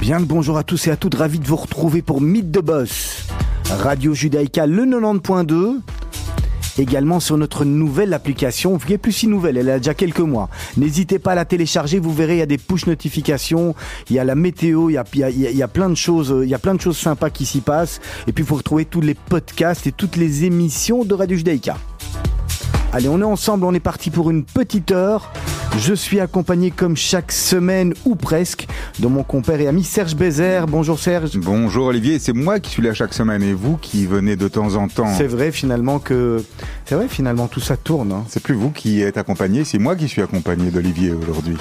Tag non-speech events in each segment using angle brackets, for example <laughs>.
Bien le bonjour à tous et à toutes, ravi de vous retrouver pour Mythe de Boss, Radio Judaïka le 90.2, également sur notre nouvelle application, qui est plus si nouvelle, elle a déjà quelques mois. N'hésitez pas à la télécharger, vous verrez, il y a des push notifications, il y a la météo, il y a- il y a plein de choses, il y a plein de choses sympas qui s'y passent, et puis vous retrouvez tous les podcasts et toutes les émissions de Radio Judaïka. Allez, on est ensemble, on est parti pour une petite heure. Je suis accompagné comme chaque semaine ou presque de mon compère et ami Serge Bézère. Bonjour Serge. Bonjour Olivier, c'est moi qui suis là chaque semaine et vous qui venez de temps en temps. C'est vrai finalement que c'est vrai finalement tout ça tourne. hein. C'est plus vous qui êtes accompagné, c'est moi qui suis accompagné d'Olivier aujourd'hui.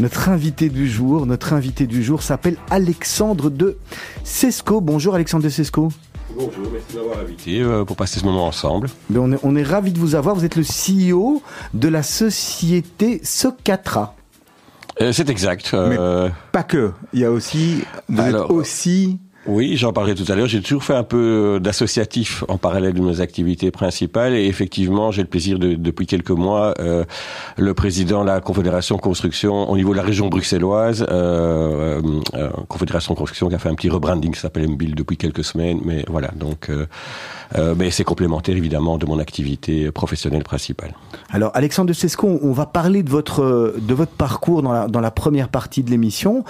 Notre invité du jour, notre invité du jour s'appelle Alexandre de Sesco. Bonjour Alexandre de Sesco. Bonjour, merci de m'avoir invité euh, pour passer ce moment ensemble. Ben, on est, on est ravi de vous avoir. Vous êtes le CEO de la société Socatra. Euh, c'est exact. euh, Pas que, il y a aussi, vous Alors, êtes aussi, Oui, j'en parlerai tout à l'heure. J'ai toujours fait un peu euh, d'associatif en parallèle de mes activités principales et effectivement, j'ai le plaisir de, depuis quelques mois, euh, le président de la Confédération Construction au niveau de la région bruxelloise, euh, euh, Confédération Construction qui a fait un petit rebranding qui s'appelle MBIL depuis quelques semaines, mais voilà, donc euh, euh, c'est complémentaire évidemment de mon activité professionnelle principale. Alors Alexandre de Sesco, on va parler de votre euh, de votre parcours dans la dans la première partie de l'émission.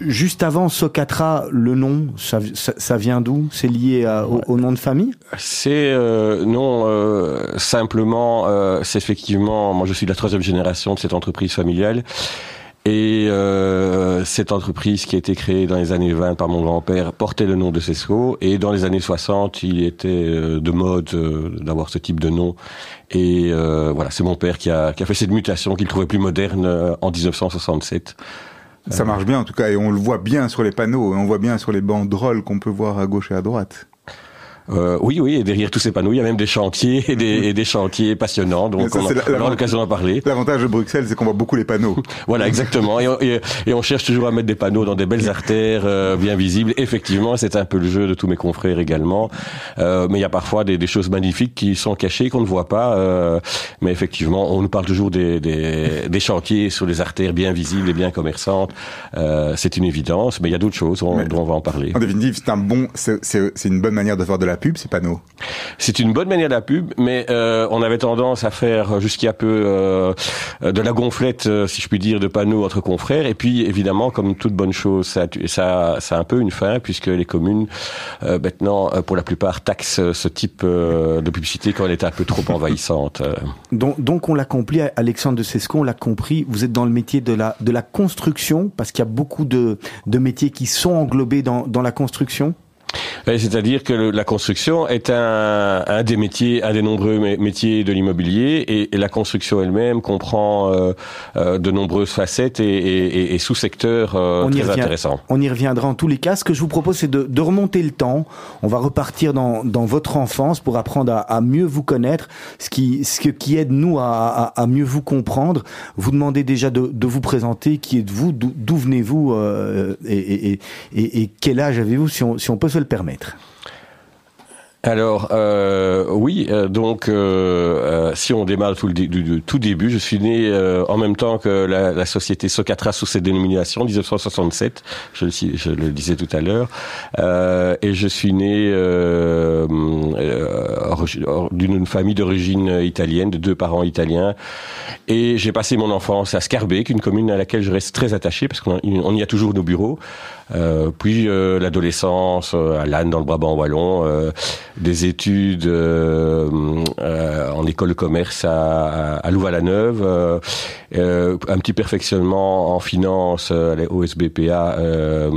Juste avant Socatra, le nom, ça, ça, ça vient d'où? C'est lié à- au, au nom de famille? C'est euh, non euh, simplement, euh, c'est effectivement, moi je suis de la troisième génération de cette entreprise familiale. Et euh, cette entreprise qui a été créée dans les années 20 par mon grand-père portait le nom de Cesco. Et dans les années 60, il était euh, de mode euh, d'avoir ce type de nom. Et euh, voilà, c'est mon père qui a, qui a fait cette mutation qu'il trouvait plus moderne en 1967. Ça marche bien en tout cas, et on le voit bien sur les panneaux, et on voit bien sur les banderoles qu'on peut voir à gauche et à droite. Euh, oui, oui, et derrière tous ces panneaux, il y a même des chantiers et des, et des chantiers passionnants. Donc, Ça, on, a- aura l'occasion d'en parler. L'avantage de Bruxelles, c'est qu'on voit beaucoup les panneaux. <laughs> Voilà, exactement. Et on, et- et on cherche toujours à mettre des panneaux dans des belles artères euh, bien visibles. Effectivement, c'est un peu le jeu de tous mes confrères également. Euh, mais il y a parfois des, des choses magnifiques qui sont cachées, qu'on ne voit pas. euh, mais effectivement, on nous parle toujours des, des, des chantiers sur les artères bien visibles et bien commerçantes. Euh, c'est une évidence, mais il y a d'autres choses on- Mais- dont on va en parler. En définitive, c'est un bon, c'est une bonne manière de faire de la pub, ces panneaux. C'est une bonne manière de la pub, mais euh, on avait tendance à faire jusqu'à peu euh, de la gonflette, euh, si je puis dire, de panneaux entre confrères. Et puis, évidemment, comme toute bonne chose, ça, a- ça, ça a un peu une fin, puisque les communes, euh, maintenant, pour la plupart, taxent ce type euh, de publicité quand elle est un peu trop envahissante. <laughs> Donc, donc on l'a compris, Alexandre de Sesco, on l'a compris, vous êtes dans le métier de la, de la construction, parce qu'il y a beaucoup de, de métiers qui sont englobés dans, dans la construction? C'est-à-dire que le- la construction est un, un des métiers, un des nombreux mé- métiers de l'immobilier, et, et la construction elle-même comprend euh, euh, de nombreuses facettes et, et- et- et sous-secteurs euh, très revient. intéressants. On y reviendra en tous les cas. Ce que je vous propose, c'est de, de remonter le temps. On va repartir dans, dans votre enfance pour apprendre à, à mieux vous connaître, ce qui, ce que- qui aide nous à, à- à mieux vous comprendre. Vous demandez déjà de, de vous présenter. Qui êtes-vous? D'où d'où venez-vous? Et, quel âge avez-vous, si on, si on peut se le permettre Alors euh, oui, euh, donc euh, si on démarre tout du, tout début, je suis né en même temps que la, société Socatra sous cette dénomination, 1967, je, le je le disais tout à l'heure, et je suis né d'une famille d'origine italienne, de deux parents italiens, et j'ai passé mon enfance à Scarbeck, une commune à laquelle je reste très attaché parce qu'on on y a toujours nos bureaux. Euh, puis euh, l'adolescence euh, à Lannes dans le Brabant wallon, euh, des études en école de commerce à, à, à Louvain-la-Neuve, un petit perfectionnement en finance euh, au SBPA. Euh,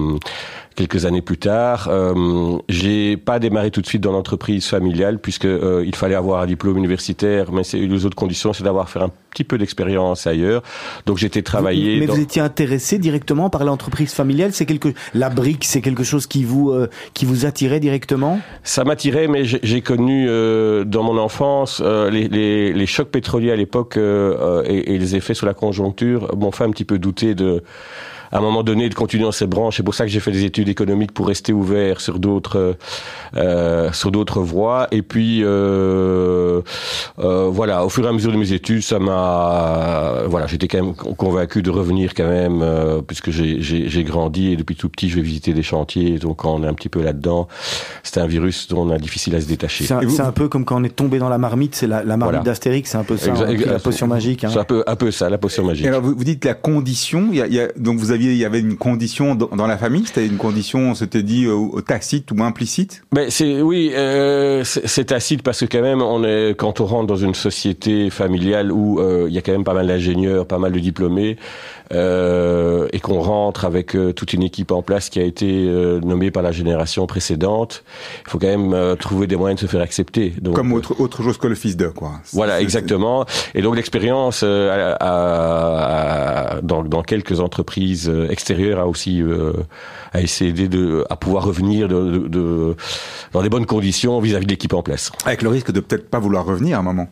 quelques années plus tard. Euh, j'ai pas démarré tout de suite dans l'entreprise familiale puisque euh, il fallait avoir un diplôme universitaire, mais c'est les autres conditions, c'est d'avoir fait un petit peu d'expérience ailleurs. Donc j'étais travaillé. Mais dans... vous étiez intéressé directement par l'entreprise familiale? C'est quelque la brique, c'est quelque chose qui vous euh, qui vous attirait directement? Ça m'attirait, mais j'ai connu euh, dans mon enfance euh, les, les, les, chocs pétroliers à l'époque euh, et, et, les effets sur la conjoncture m'ont fait un petit peu douter de à un moment donné de continuer dans ces branches. C'est pour ça que j'ai fait des études économiques pour rester ouvert sur d'autres euh, sur d'autres voies. Et puis euh, euh, voilà, au fur et à mesure de mes études, ça m'a voilà, j'étais quand même convaincu de revenir quand même euh, puisque j'ai grandi et depuis tout petit je vais visiter des chantiers. Donc quand on est un petit peu là-dedans, c'est un virus dont on a difficile à se détacher. C'est un, un, peu comme quand on est tombé dans la marmite, c'est la, la, marmite voilà. d'Astérix, c'est un peu ça, hein, la potion magique. Hein. C'est un peu un peu ça, la potion magique. Et alors vous, vous dites la condition, il y a, il y a, donc vous aviez il y avait une condition dans, la famille, c'était une condition, on s'était dit euh, tacite ou implicite. Mais c'est oui, euh, c'est tacite parce que quand même on est quand on rentre dans une société familiale où euh, il y a quand même pas mal d'ingénieurs, pas mal de diplômés euh, et qu'on rentre avec euh, toute une équipe en place qui a été euh, nommée par la génération précédente, il faut quand même trouver des moyens de se faire accepter. Donc, Comme autre, autre chose que le fils de quoi. Voilà, exactement. Et donc l'expérience dans, dans quelques entreprises extérieures a aussi a essayé de à pouvoir revenir de, de, de dans des bonnes conditions vis-à-vis -vis de l'équipe en place. Avec le risque de peut-être pas vouloir revenir à un moment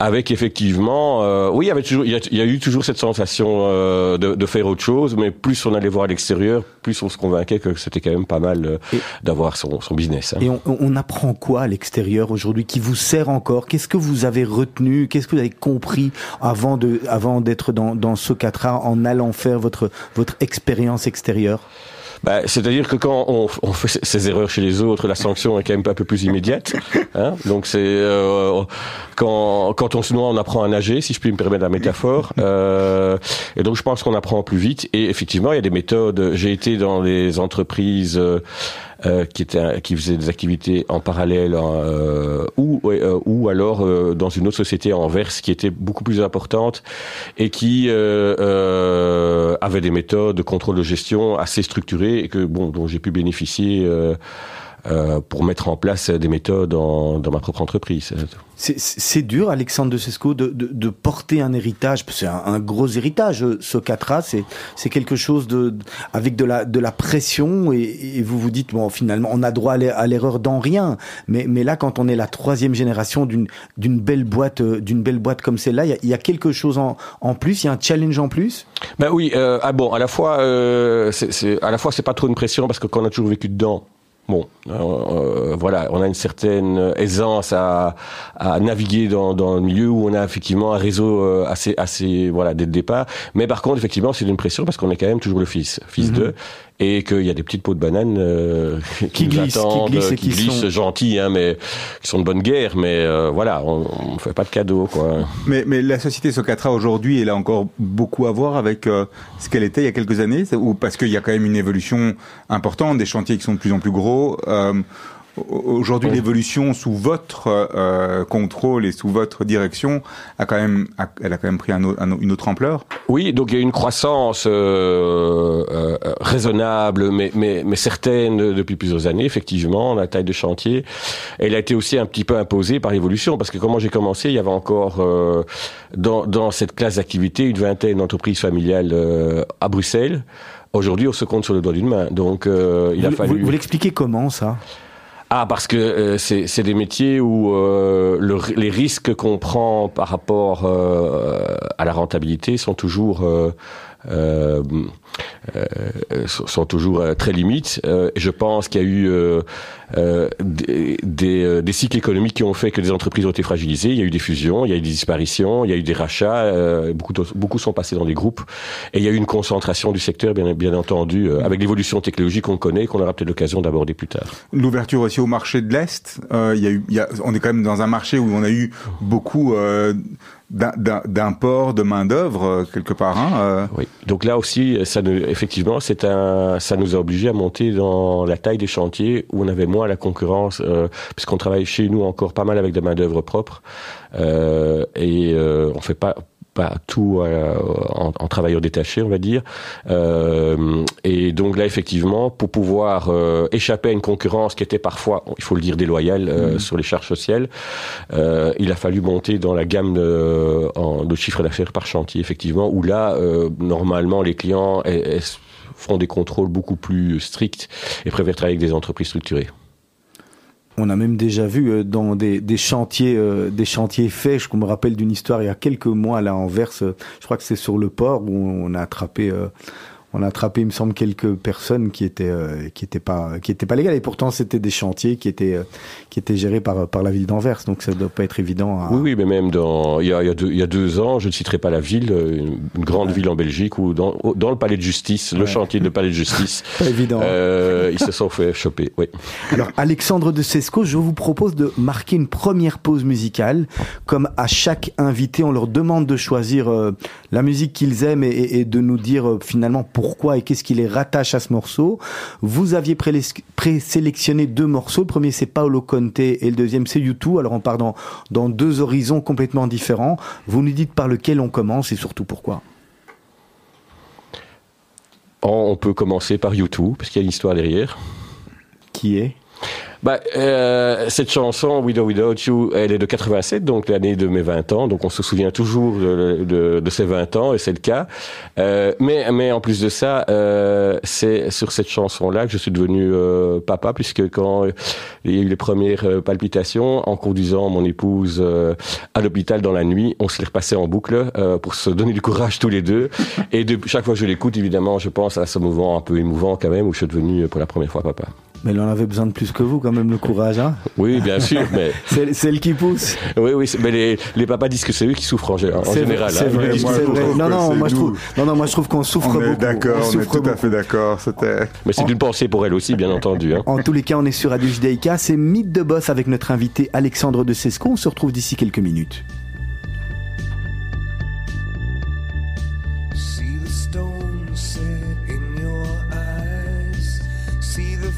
avec effectivement, euh, oui, il y avait toujours, il y, a, il y, a, eu toujours cette sensation euh, de, de, faire autre chose, mais plus on allait voir à l'extérieur, plus on se convainquait que c'était quand même pas mal euh, d'avoir son, son, business. Hein. Et on, on, apprend quoi à l'extérieur aujourd'hui qui vous sert encore? Qu'est-ce que vous avez retenu? Qu'est-ce que vous avez compris avant de, avant d'être dans, dans Socatra en allant faire votre votre expérience extérieure? Bah, C'est-à-dire que quand on, on, fait ces erreurs chez les autres, la sanction est quand même un peu plus immédiate. <laughs> Hein Donc c'est euh, quand, quand on se noie, on apprend à nager, si je puis me permettre la métaphore. <laughs> Euh, et donc je pense qu'on apprend plus vite. Et effectivement, il y a des méthodes. J'ai été dans des entreprises. Euh, qui était qui faisait des activités en parallèle euh, ou euh, ou alors euh, dans une autre société en verse qui était beaucoup plus importante et qui avait des méthodes de contrôle de gestion assez structurées et que bon dont j'ai pu bénéficier pour mettre en place des méthodes dans, dans ma propre entreprise. C'est dur, Alexandre de Sesco, de, de, de, porter un héritage. C'est un, un, gros héritage, ce 4A. C'est quelque chose de, avec de la, de la pression et, et, vous vous dites, bon, finalement, on a droit à l'erreur dans rien. Mais, mais là, quand on est la troisième génération d'une belle boîte, euh, belle boîte comme celle-là, il y, y, a quelque chose en, en plus, il y a un challenge en plus? Ben oui, euh, ah bon, à la fois, euh, c'est à la fois c'est pas trop une pression parce que quand on a toujours vécu dedans, Bon, euh, euh, voilà, on a une certaine aisance à, à naviguer dans, dans, le milieu où on a effectivement un réseau euh, assez, assez, voilà, dès le départ. Mais par contre, effectivement, c'est une pression parce qu'on est quand même toujours le fils, fils mm -hmm. de, et qu'il y a des petites pots de banane euh, <laughs> qui, qui, glissent, attendent, qui glissent, qui, qui glissent sont... gentils, hein, mais qui sont de bonne guerre. Mais euh, voilà, on, on fait pas de cadeaux, quoi. Mais, mais la société Socatra aujourd'hui, elle a encore beaucoup à voir avec euh, ce qu'elle était il y a quelques années, ou parce qu'il y a quand même une évolution importante, des chantiers qui sont de plus en plus gros. Aujourd'hui, oui. l'évolution sous votre euh, contrôle et sous votre direction a quand même, a, elle a quand même pris un, un, une autre ampleur. Oui, donc il y a une croissance euh, euh, raisonnable, mais, mais, mais certaine depuis plusieurs années. Effectivement, la taille de chantier, elle a été aussi un petit peu imposée par l'évolution, parce que comment j'ai commencé, il y avait encore dans, dans cette classe d'activité une vingtaine d'entreprises familiales à Bruxelles. Aujourd'hui, on se compte sur le doigt d'une main. Donc, euh, il a vous, fallu. Vous, vous l'expliquez comment ça? Ah, parce que euh, c'est des métiers où euh, le, les risques qu'on prend par rapport euh, à la rentabilité sont toujours euh, euh, sont toujours très limites. je pense qu'il y a eu des, cycles économiques qui ont fait que des entreprises ont été fragilisées. Il y a eu des fusions, il y a eu des disparitions, il y a eu des rachats. beaucoup, beaucoup sont passés dans des groupes. Et il y a eu une concentration du secteur, bien, entendu, avec l'évolution technologique qu'on connaît, qu'on aura peut-être l'occasion d'aborder plus tard. L'ouverture aussi au marché de l'Est. on est quand même dans un marché où on a eu beaucoup d'import de main d'œuvre quelque part. Hein, euh. Oui. Donc là aussi, ça effectivement, c'est un, ça nous a obligé à monter dans la taille des chantiers où on avait moins la concurrence, euh, puisqu'on travaille chez nous encore pas mal avec des main d'œuvre propres euh, et euh, on fait pas pas tout euh, en, en, travailleur détaché, on va dire. Euh, et donc là, effectivement, pour pouvoir euh, échapper à une concurrence qui était parfois, il faut le dire, déloyale euh, mmh. sur les charges sociales, il a fallu monter dans la gamme de, en, de chiffre d'affaires par chantier, effectivement, où là, normalement, les clients font des contrôles beaucoup plus stricts et préfèrent travailler avec des entreprises structurées. On a même déjà vu euh, dans des, chantiers, euh, des chantiers faits. Je me rappelle d'une histoire il y a quelques mois là en Verse. Je crois que c'est sur le port où on a attrapé euh, on a attrapé, il me semble, quelques personnes qui étaient euh, qui étaient pas qui étaient pas légales. Et pourtant, c'était des chantiers qui étaient euh, qui étaient gérés par par la ville d'Anvers. Donc, ça doit pas être évident. À... Oui, oui, mais même dans il y a il y a deux, il y a deux ans, je ne citerai pas la ville, une, grande ville en Belgique où dans dans le palais de justice, le chantier de <laughs> palais de justice, pas évident. Euh, ils se sont fait <laughs> choper. Oui. Alors, Alexandre de Sesco, je vous propose de marquer une première pause musicale. Comme à chaque invité, on leur demande de choisir euh, la musique qu'ils aiment et, et, de nous dire finalement pourquoi pourquoi et qu'est-ce qui les rattache à ce morceau. Vous aviez présélectionné deux morceaux. Le premier c'est Paolo Conte et le deuxième c'est YouTube. Alors on part dans, dans deux horizons complètement différents. Vous nous dites par lequel on commence et surtout pourquoi. On peut commencer par YouTube parce qu'il y a une histoire derrière. Qui est? Bah, euh, cette chanson Widow Without You, elle est de 87, donc l'année de mes 20 ans, donc on se souvient toujours de, de, de ces 20 ans, et c'est le cas. Euh, mais, mais en plus de ça, euh, c'est sur cette chanson-là que je suis devenu euh, papa, puisque quand il y a eu les premières euh, palpitations, en conduisant mon épouse euh, à l'hôpital dans la nuit, on se les repassait en boucle pour se donner du courage tous les deux. Et de, chaque fois que je l'écoute, évidemment, je pense à ce moment un peu émouvant quand même, où je suis devenu pour la première fois papa. Mais il en avait besoin de plus que vous, quand même, le courage, hein Oui, bien sûr, <laughs> mais... c'est celle qui pousse. Oui, oui, mais les, les papas disent que c'est eux qui souffrent en, général. C'est hein. vrai, c'est vrai. Non, non, moi je trouve, non, non, moi je trouve qu'on souffre on beaucoup. D'accord, on, on, est tout beaucoup. à fait d'accord. C'était. Mais c'est une pensée pour elle aussi, bien entendu. Hein. En tous les cas, on est sur Radio Judaïka. C'est Mythe de Boss avec notre invité Alexandre de Sesco. On se retrouve d'ici quelques minutes.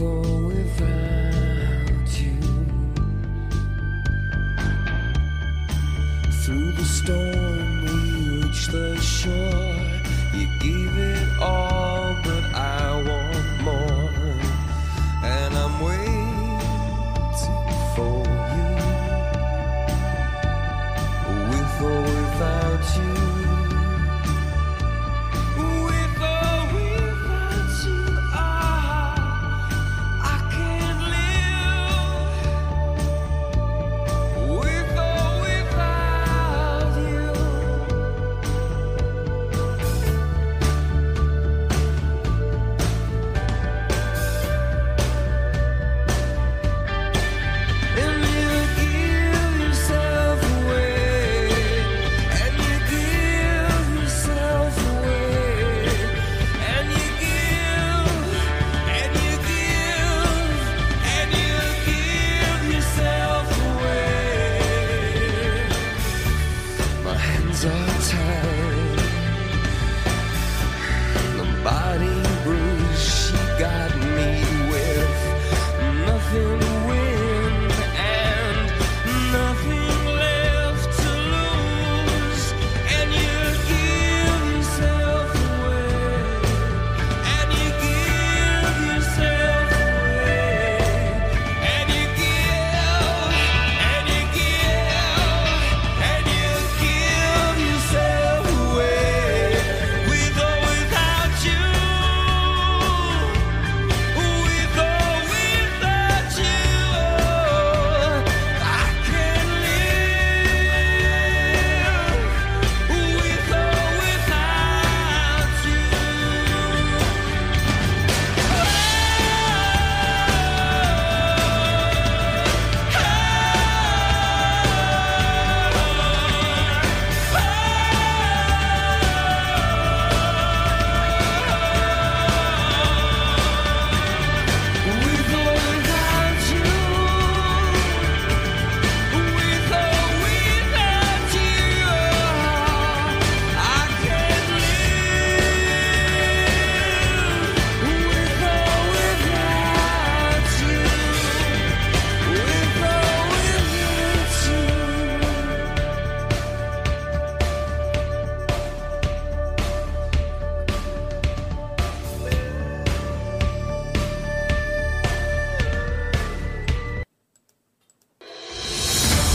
floor.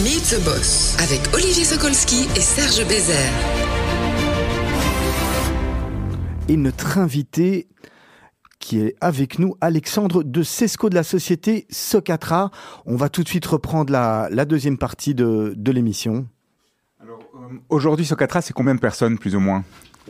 The Boss avec Olivier Sokolski et Serge Bézère. Et notre invité qui est avec nous, Alexandre de Sesco de la société Socatra. On va tout de suite reprendre la, la deuxième partie de, de l'émission. Alors, euh, aujourd'hui, Socatra, c'est combien de personnes, plus ou moins?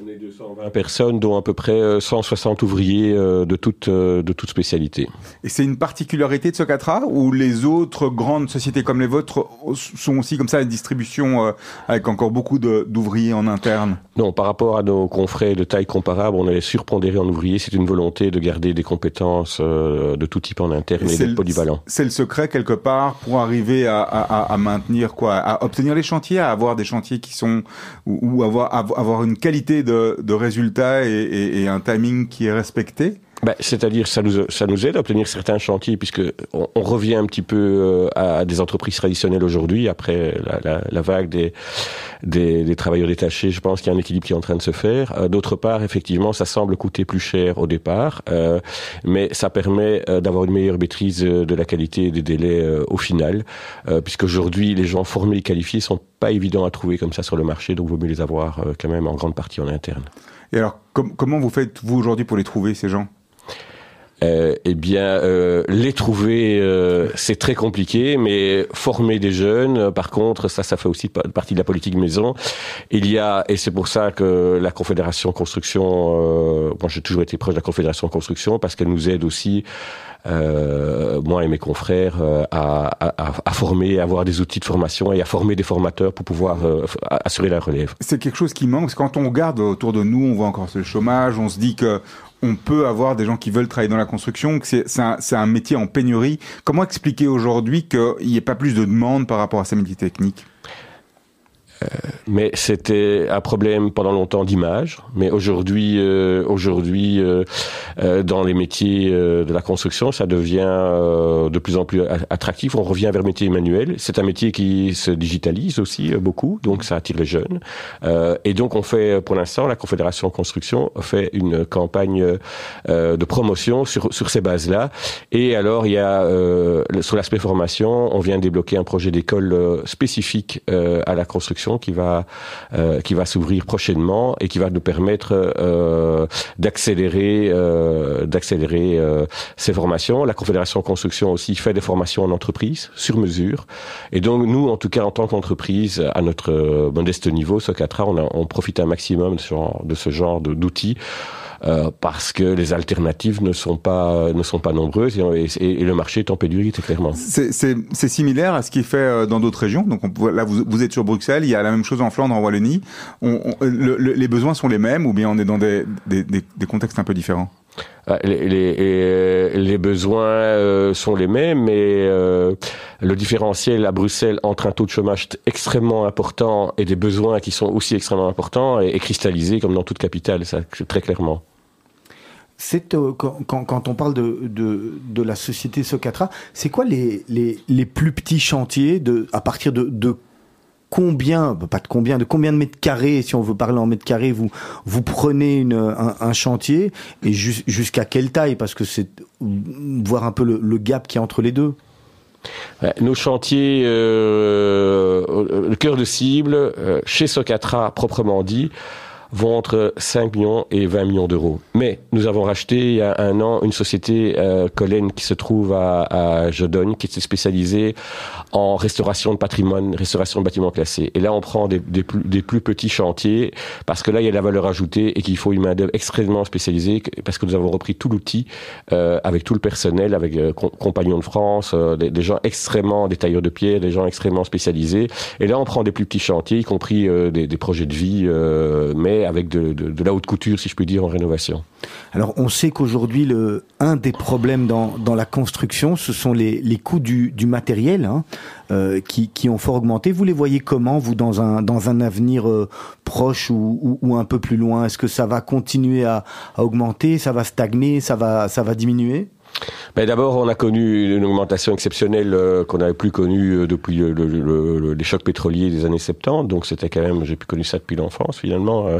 On est 220 personnes, dont à peu près 160 euh, ouvriers euh, de toute, euh, de toute spécialité. Et c'est une particularité de Socatra ou les autres grandes sociétés comme les vôtres sont aussi comme ça une distribution avec encore beaucoup d'ouvriers en interne? Non, par rapport à nos confrères de taille comparable, on est surpondéré en ouvriers. C'est une volonté de garder des compétences de tout type en interne et, et d'être polyvalent. C'est le secret quelque part pour arriver à, à, à, maintenir quoi, à obtenir les chantiers, à avoir des chantiers qui sont ou, ou avoir avoir une qualité de, résultats et, un timing qui est respecté ben, C'est-à-dire ça nous, ça nous aide à obtenir certains chantiers puisque on, revient un petit peu euh, à des entreprises traditionnelles aujourd'hui après la, vague des, des, travailleurs détachés. Je pense qu'il y a un équilibre qui est en train de se faire. Euh, d'autre part, effectivement, ça semble coûter plus cher au départ, euh, mais ça permet d'avoir une meilleure maîtrise de la qualité des délais au final, puisqu'aujourd'hui les gens formés et qualifiés sont pas évidents à trouver comme ça sur le marché, donc il vaut mieux les avoir quand même en grande partie en interne. Et alors, comment vous faites vous aujourd'hui pour les trouver ces gens? Euh, eh bien, euh, les trouver, euh, c'est très compliqué, mais former des jeunes, par contre, ça, ça fait aussi partie de la politique maison. Il y a, et c'est pour ça que la Confédération Construction, moi j'ai toujours été proche de la Confédération Construction, parce qu'elle nous aide aussi euh, moi et mes confrères, à, à, à, former, à avoir des outils de formation et à former des formateurs pour pouvoir assurer la relève. C'est quelque chose qui manque, parce que quand on regarde autour de nous, on voit encore le chômage, on se dit que on peut avoir des gens qui veulent travailler dans la construction, que c'est un, métier en pénurie. Comment expliquer aujourd'hui qu'il n'y ait pas plus de demandes par rapport à ces métiers techniques mais c'était un problème pendant longtemps d'image. Mais aujourd'hui, euh, aujourd'hui, euh, dans les métiers de la construction, ça devient de plus en plus attractif. On revient vers le métier manuel. C'est un métier qui se digitalise aussi beaucoup, donc ça attire les jeunes. et donc on fait, pour l'instant, la Confédération Construction fait une campagne de promotion sur sur ces bases-là. Et alors il y a sur l'aspect formation, on vient débloquer un projet d'école spécifique à la construction qui va euh, qui va s'ouvrir prochainement et qui va nous permettre euh, d'accélérer euh, d'accélérer ces formations. La Confédération Construction aussi fait des formations en entreprise sur mesure. Et donc nous, en tout cas en tant qu'entreprise, à notre modeste niveau, Socatra, on, on profite un maximum de ce genre d'outils euh, parce que les alternatives ne sont pas ne sont pas nombreuses et, le marché est en pénurie très clairement. C'est similaire à ce qui est fait euh, dans d'autres régions. Donc on, là vous, vous, êtes sur Bruxelles, il y a la même chose en Flandre, en Wallonie. On, les besoins sont les mêmes ou bien on est dans des, des, des, contextes un peu différents? Euh, les, les, les, besoins sont les mêmes, mais le différentiel à Bruxelles entre un taux de chômage extrêmement important et des besoins qui sont aussi extrêmement importants est, est cristallisé comme dans toute capitale, ça, très clairement c'est euh, quand, on parle de, la société Socatra, c'est quoi les, plus petits chantiers à partir de, combien, bah, pas de combien, de combien de mètres carrés, si on veut parler en mètres carrés, vous, prenez un, chantier et jusqu'à quelle taille? Parce que c'est voir un peu le, gap qui est entre les deux. Nos chantiers, euh, le cœur de cible, euh, chez Socatra proprement dit, vont entre 5 millions et 20 millions d'euros. Mais nous avons racheté il y a un an une société euh, Collen qui se trouve à, à Jodogne, qui est spécialisée en restauration de patrimoine, restauration de bâtiments classés. Et là, on prend des, des, plus, des plus petits chantiers parce que là, il y a la valeur ajoutée et qu'il faut une main d'œuvre extrêmement spécialisée parce que nous avons repris tout l'outil euh, avec tout le personnel, avec euh, Compagnons de France, euh, des, gens extrêmement, des tailleurs de pierre, des gens extrêmement spécialisés. Et là, on prend des plus petits chantiers, y compris euh, des, des, projets de vie, euh, avec de, la haute couture, si je puis dire, en rénovation. Alors, on sait qu'aujourd'hui, un des problèmes dans, la construction, ce sont les, coûts du, matériel. Hein. Euh, qui, ont fort augmenté. Vous les voyez comment, vous, dans un, avenir euh, proche ou, un peu plus loin? Est-ce que ça va continuer à, augmenter Ça va stagner ça va diminuer? Ben D'abord, on a connu une augmentation exceptionnelle euh, qu'on n'avait plus connue euh, depuis le, le, le, les chocs pétroliers des années 70. Donc c'était quand même, j'ai plus connu ça depuis l'enfance finalement. Euh,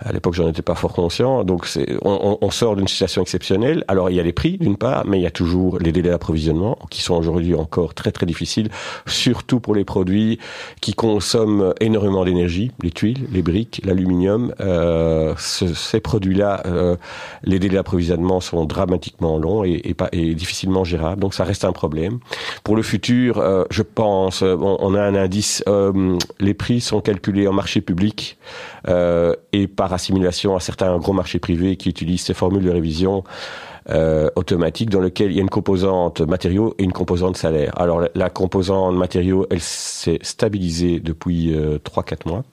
à l'époque, j'en étais pas fort conscient. Donc on, on, sort d'une situation exceptionnelle. Alors il y a les prix d'une part, mais il y a toujours les délais d'approvisionnement qui sont aujourd'hui encore très très difficiles, surtout pour les produits qui consomment énormément d'énergie, les tuiles, les briques, l'aluminium. Euh, ce, ces produits-là, euh, les délais d'approvisionnement sont dramatiquement longs et, et, difficilement gérable. Donc ça reste un problème. Pour le futur, euh, je pense, euh, on, a un indice. Euh, les prix sont calculés en marché public et par assimilation à certains gros marchés privés qui utilisent ces formules de révision. Euh, automatique dans lequel il y a une composante matériaux et une composante salaire. Alors la, composante matériaux, elle s'est stabilisée depuis euh, 3-4 mois.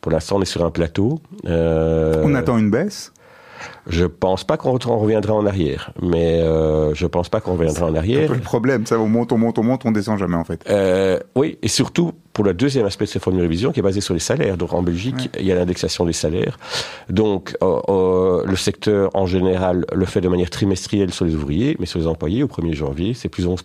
Pour l'instant, on est sur un plateau. On attend une baisse je pense pas qu'on reviendra en arrière, mais euh, je pense pas qu'on reviendra en arrière. C'est un peu le problème, ça, on monte, on monte, on monte, on descend jamais en fait. Euh, oui, et surtout pour le deuxième aspect de cette formule de révision qui est basé sur les salaires. Donc en Belgique, ouais. il y a l'indexation des salaires. Donc euh, euh, le secteur en général le fait de manière trimestrielle sur les ouvriers, mais sur les employés au 1er janvier, c'est plus 11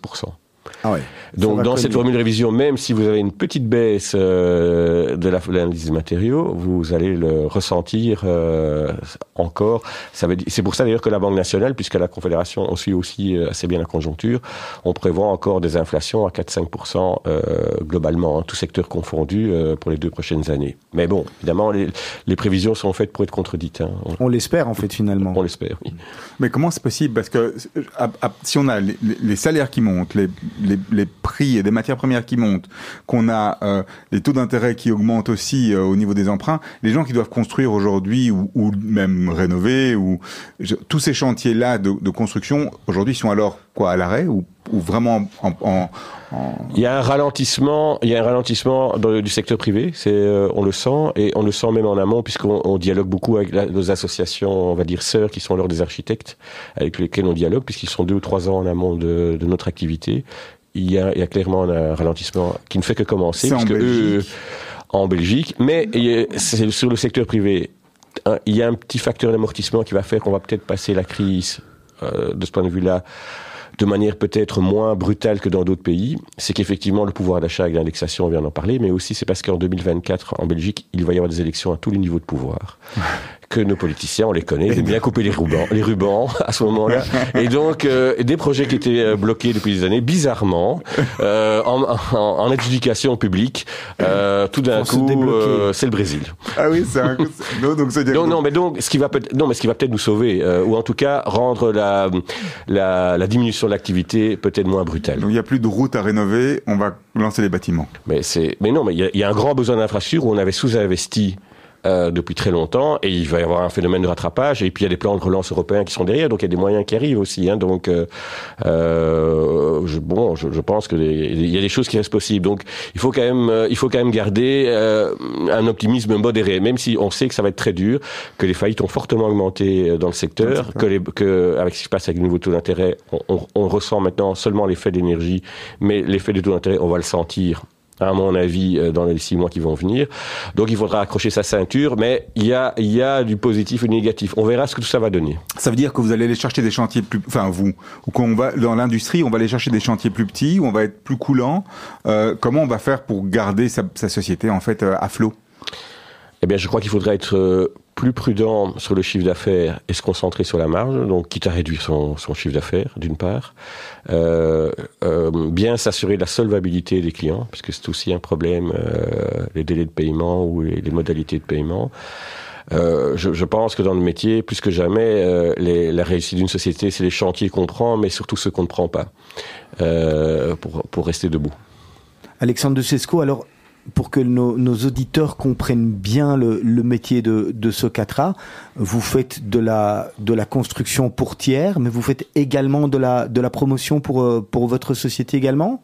ah ouais. Donc dans cette formule de révision, même si vous avez une petite baisse euh, de l'indice des matériaux, vous allez le ressentir euh, encore. C'est pour ça d'ailleurs que la Banque nationale, puisque la Confédération on suit aussi euh, assez bien la conjoncture, on prévoit encore des inflations à 4-5% euh, globalement, hein, tout secteur confondu euh, pour les deux prochaines années. Mais bon, évidemment, les, les prévisions sont faites pour être contredites. Hein. On, on l'espère en fait finalement. On l'espère. Oui. Mais comment c'est possible? Parce que à, à, si on a les, les salaires qui montent, les les, les, prix des matières premières qui montent, qu'on a euh, les taux d'intérêt qui augmentent aussi euh, au niveau des emprunts, les gens qui doivent construire aujourd'hui ou, ou, même rénover, ou je, tous ces chantiers-là de, de, construction, aujourd'hui sont alors quoi à l'arrêt ou, ou, vraiment en, en, en, Il y a un ralentissement, il y a un ralentissement dans, du secteur privé, c'est euh, on le sent et on le sent même en amont puisqu'on dialogue beaucoup avec la, nos associations, on va dire sœurs qui sont leurs des architectes avec lesquels on dialogue puisqu'ils sont deux ou trois ans en amont de, de notre activité il y, a, il y a clairement un ralentissement qui ne fait que commencer. En Belgique. Eux, en Belgique. Mais c'est sur le secteur privé. Il y a un petit facteur d'amortissement qui va faire qu'on va peut-être passer la crise euh, de ce point de vue-là de manière peut-être moins brutale que dans d'autres pays, c'est qu'effectivement le pouvoir d'achat avec l'indexation, on vient d'en parler, mais aussi c'est parce qu'en 2024, en Belgique, il va y avoir des élections à tous les niveaux de pouvoir que nos politiciens, on les connaît, ils aiment bien couper les rubans, les rubans <laughs> à ce moment-là. Et donc, euh, des projets qui étaient euh, bloqués depuis des années, bizarrement, euh, en, en, en, adjudication publique, euh, tout d'un coup, c'est le Brésil. Ah oui, c'est un coup. non, donc c'est non, non, mais donc, ce qui va peut-être, non, mais ce qui va peut-être nous sauver, ou en tout cas rendre la, la, la diminution de l'activité peut-être moins brutale. Donc, il n'y a plus de routes à rénover, on va lancer les bâtiments. Mais c'est, mais non, mais il y, y, a un grand besoin d'infrastructure où on avait sous-investi euh, depuis très longtemps et il va y avoir un phénomène de rattrapage et puis il y a des plans de relance européens qui sont derrière donc il y a des moyens qui arrivent aussi hein, donc euh, euh, je, bon je, je pense que il y a des choses qui restent possibles. Donc il faut quand même il faut quand même garder euh, un optimisme modéré même si on sait que ça va être très dur que les faillites ont fortement augmenté dans le secteur que, les, que avec ce qui se passe avec le nouveau taux d'intérêt on, on, on ressent maintenant seulement l'effet d'énergie mais l'effet des taux d'intérêt on va le sentir à mon avis, euh, dans les six mois qui vont venir. Donc il faudra accrocher sa ceinture, mais il y a, il y a du positif et du négatif. On verra ce que tout ça va donner. Ça veut dire que vous allez aller chercher des chantiers plus, enfin vous, ou qu'on va dans l'industrie, on va aller chercher des chantiers plus petits, où on va être plus coulant. Euh, comment on va faire pour garder sa, sa société en fait euh, à flot? Eh bien, je crois qu'il faudrait être plus prudent sur le chiffre d'affaires et se concentrer sur la marge, donc quitte à réduire son, chiffre d'affaires, d'une part. Euh, euh, bien s'assurer de la solvabilité des clients, puisque c'est aussi un problème, euh, les délais de paiement ou les, modalités de paiement. Je, pense que dans le métier, plus que jamais, la réussite d'une société, c'est les chantiers qu'on prend, mais surtout ceux qu'on ne prend pas, pour, pour rester debout. Alexandre de Cesco, alors pour que nos, nos, auditeurs comprennent bien le, métier de, de, Socatra, vous faites de la, de la construction pour tiers, mais vous faites également de la, promotion pour, pour votre société également?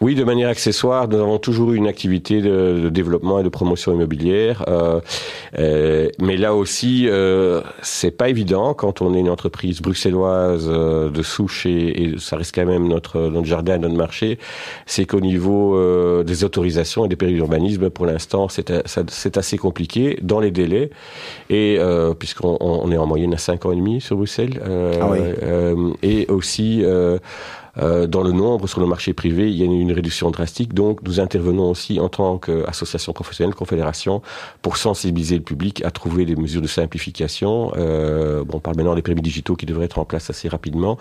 Oui, de manière accessoire, nous avons toujours eu une activité de, de développement et de promotion immobilière, euh, euh, mais là aussi, euh, c'est pas évident quand on est une entreprise bruxelloise euh, de souche et, et, ça reste quand même notre notre jardin, notre marché. C'est qu'au niveau euh, des autorisations et des périodes d'urbanisme, pour l'instant, c'est c'est assez compliqué dans les délais et euh, puisqu'on on est en moyenne à 5 ans et demi sur Bruxelles, ah oui. et aussi euh, dans le nombre sur le marché privé, il y a une, réduction drastique. Donc, nous intervenons aussi en tant qu'association professionnelle, confédération, pour sensibiliser le public à trouver des mesures de simplification. Euh, bon, on parle maintenant des permis digitaux qui devraient être en place assez rapidement.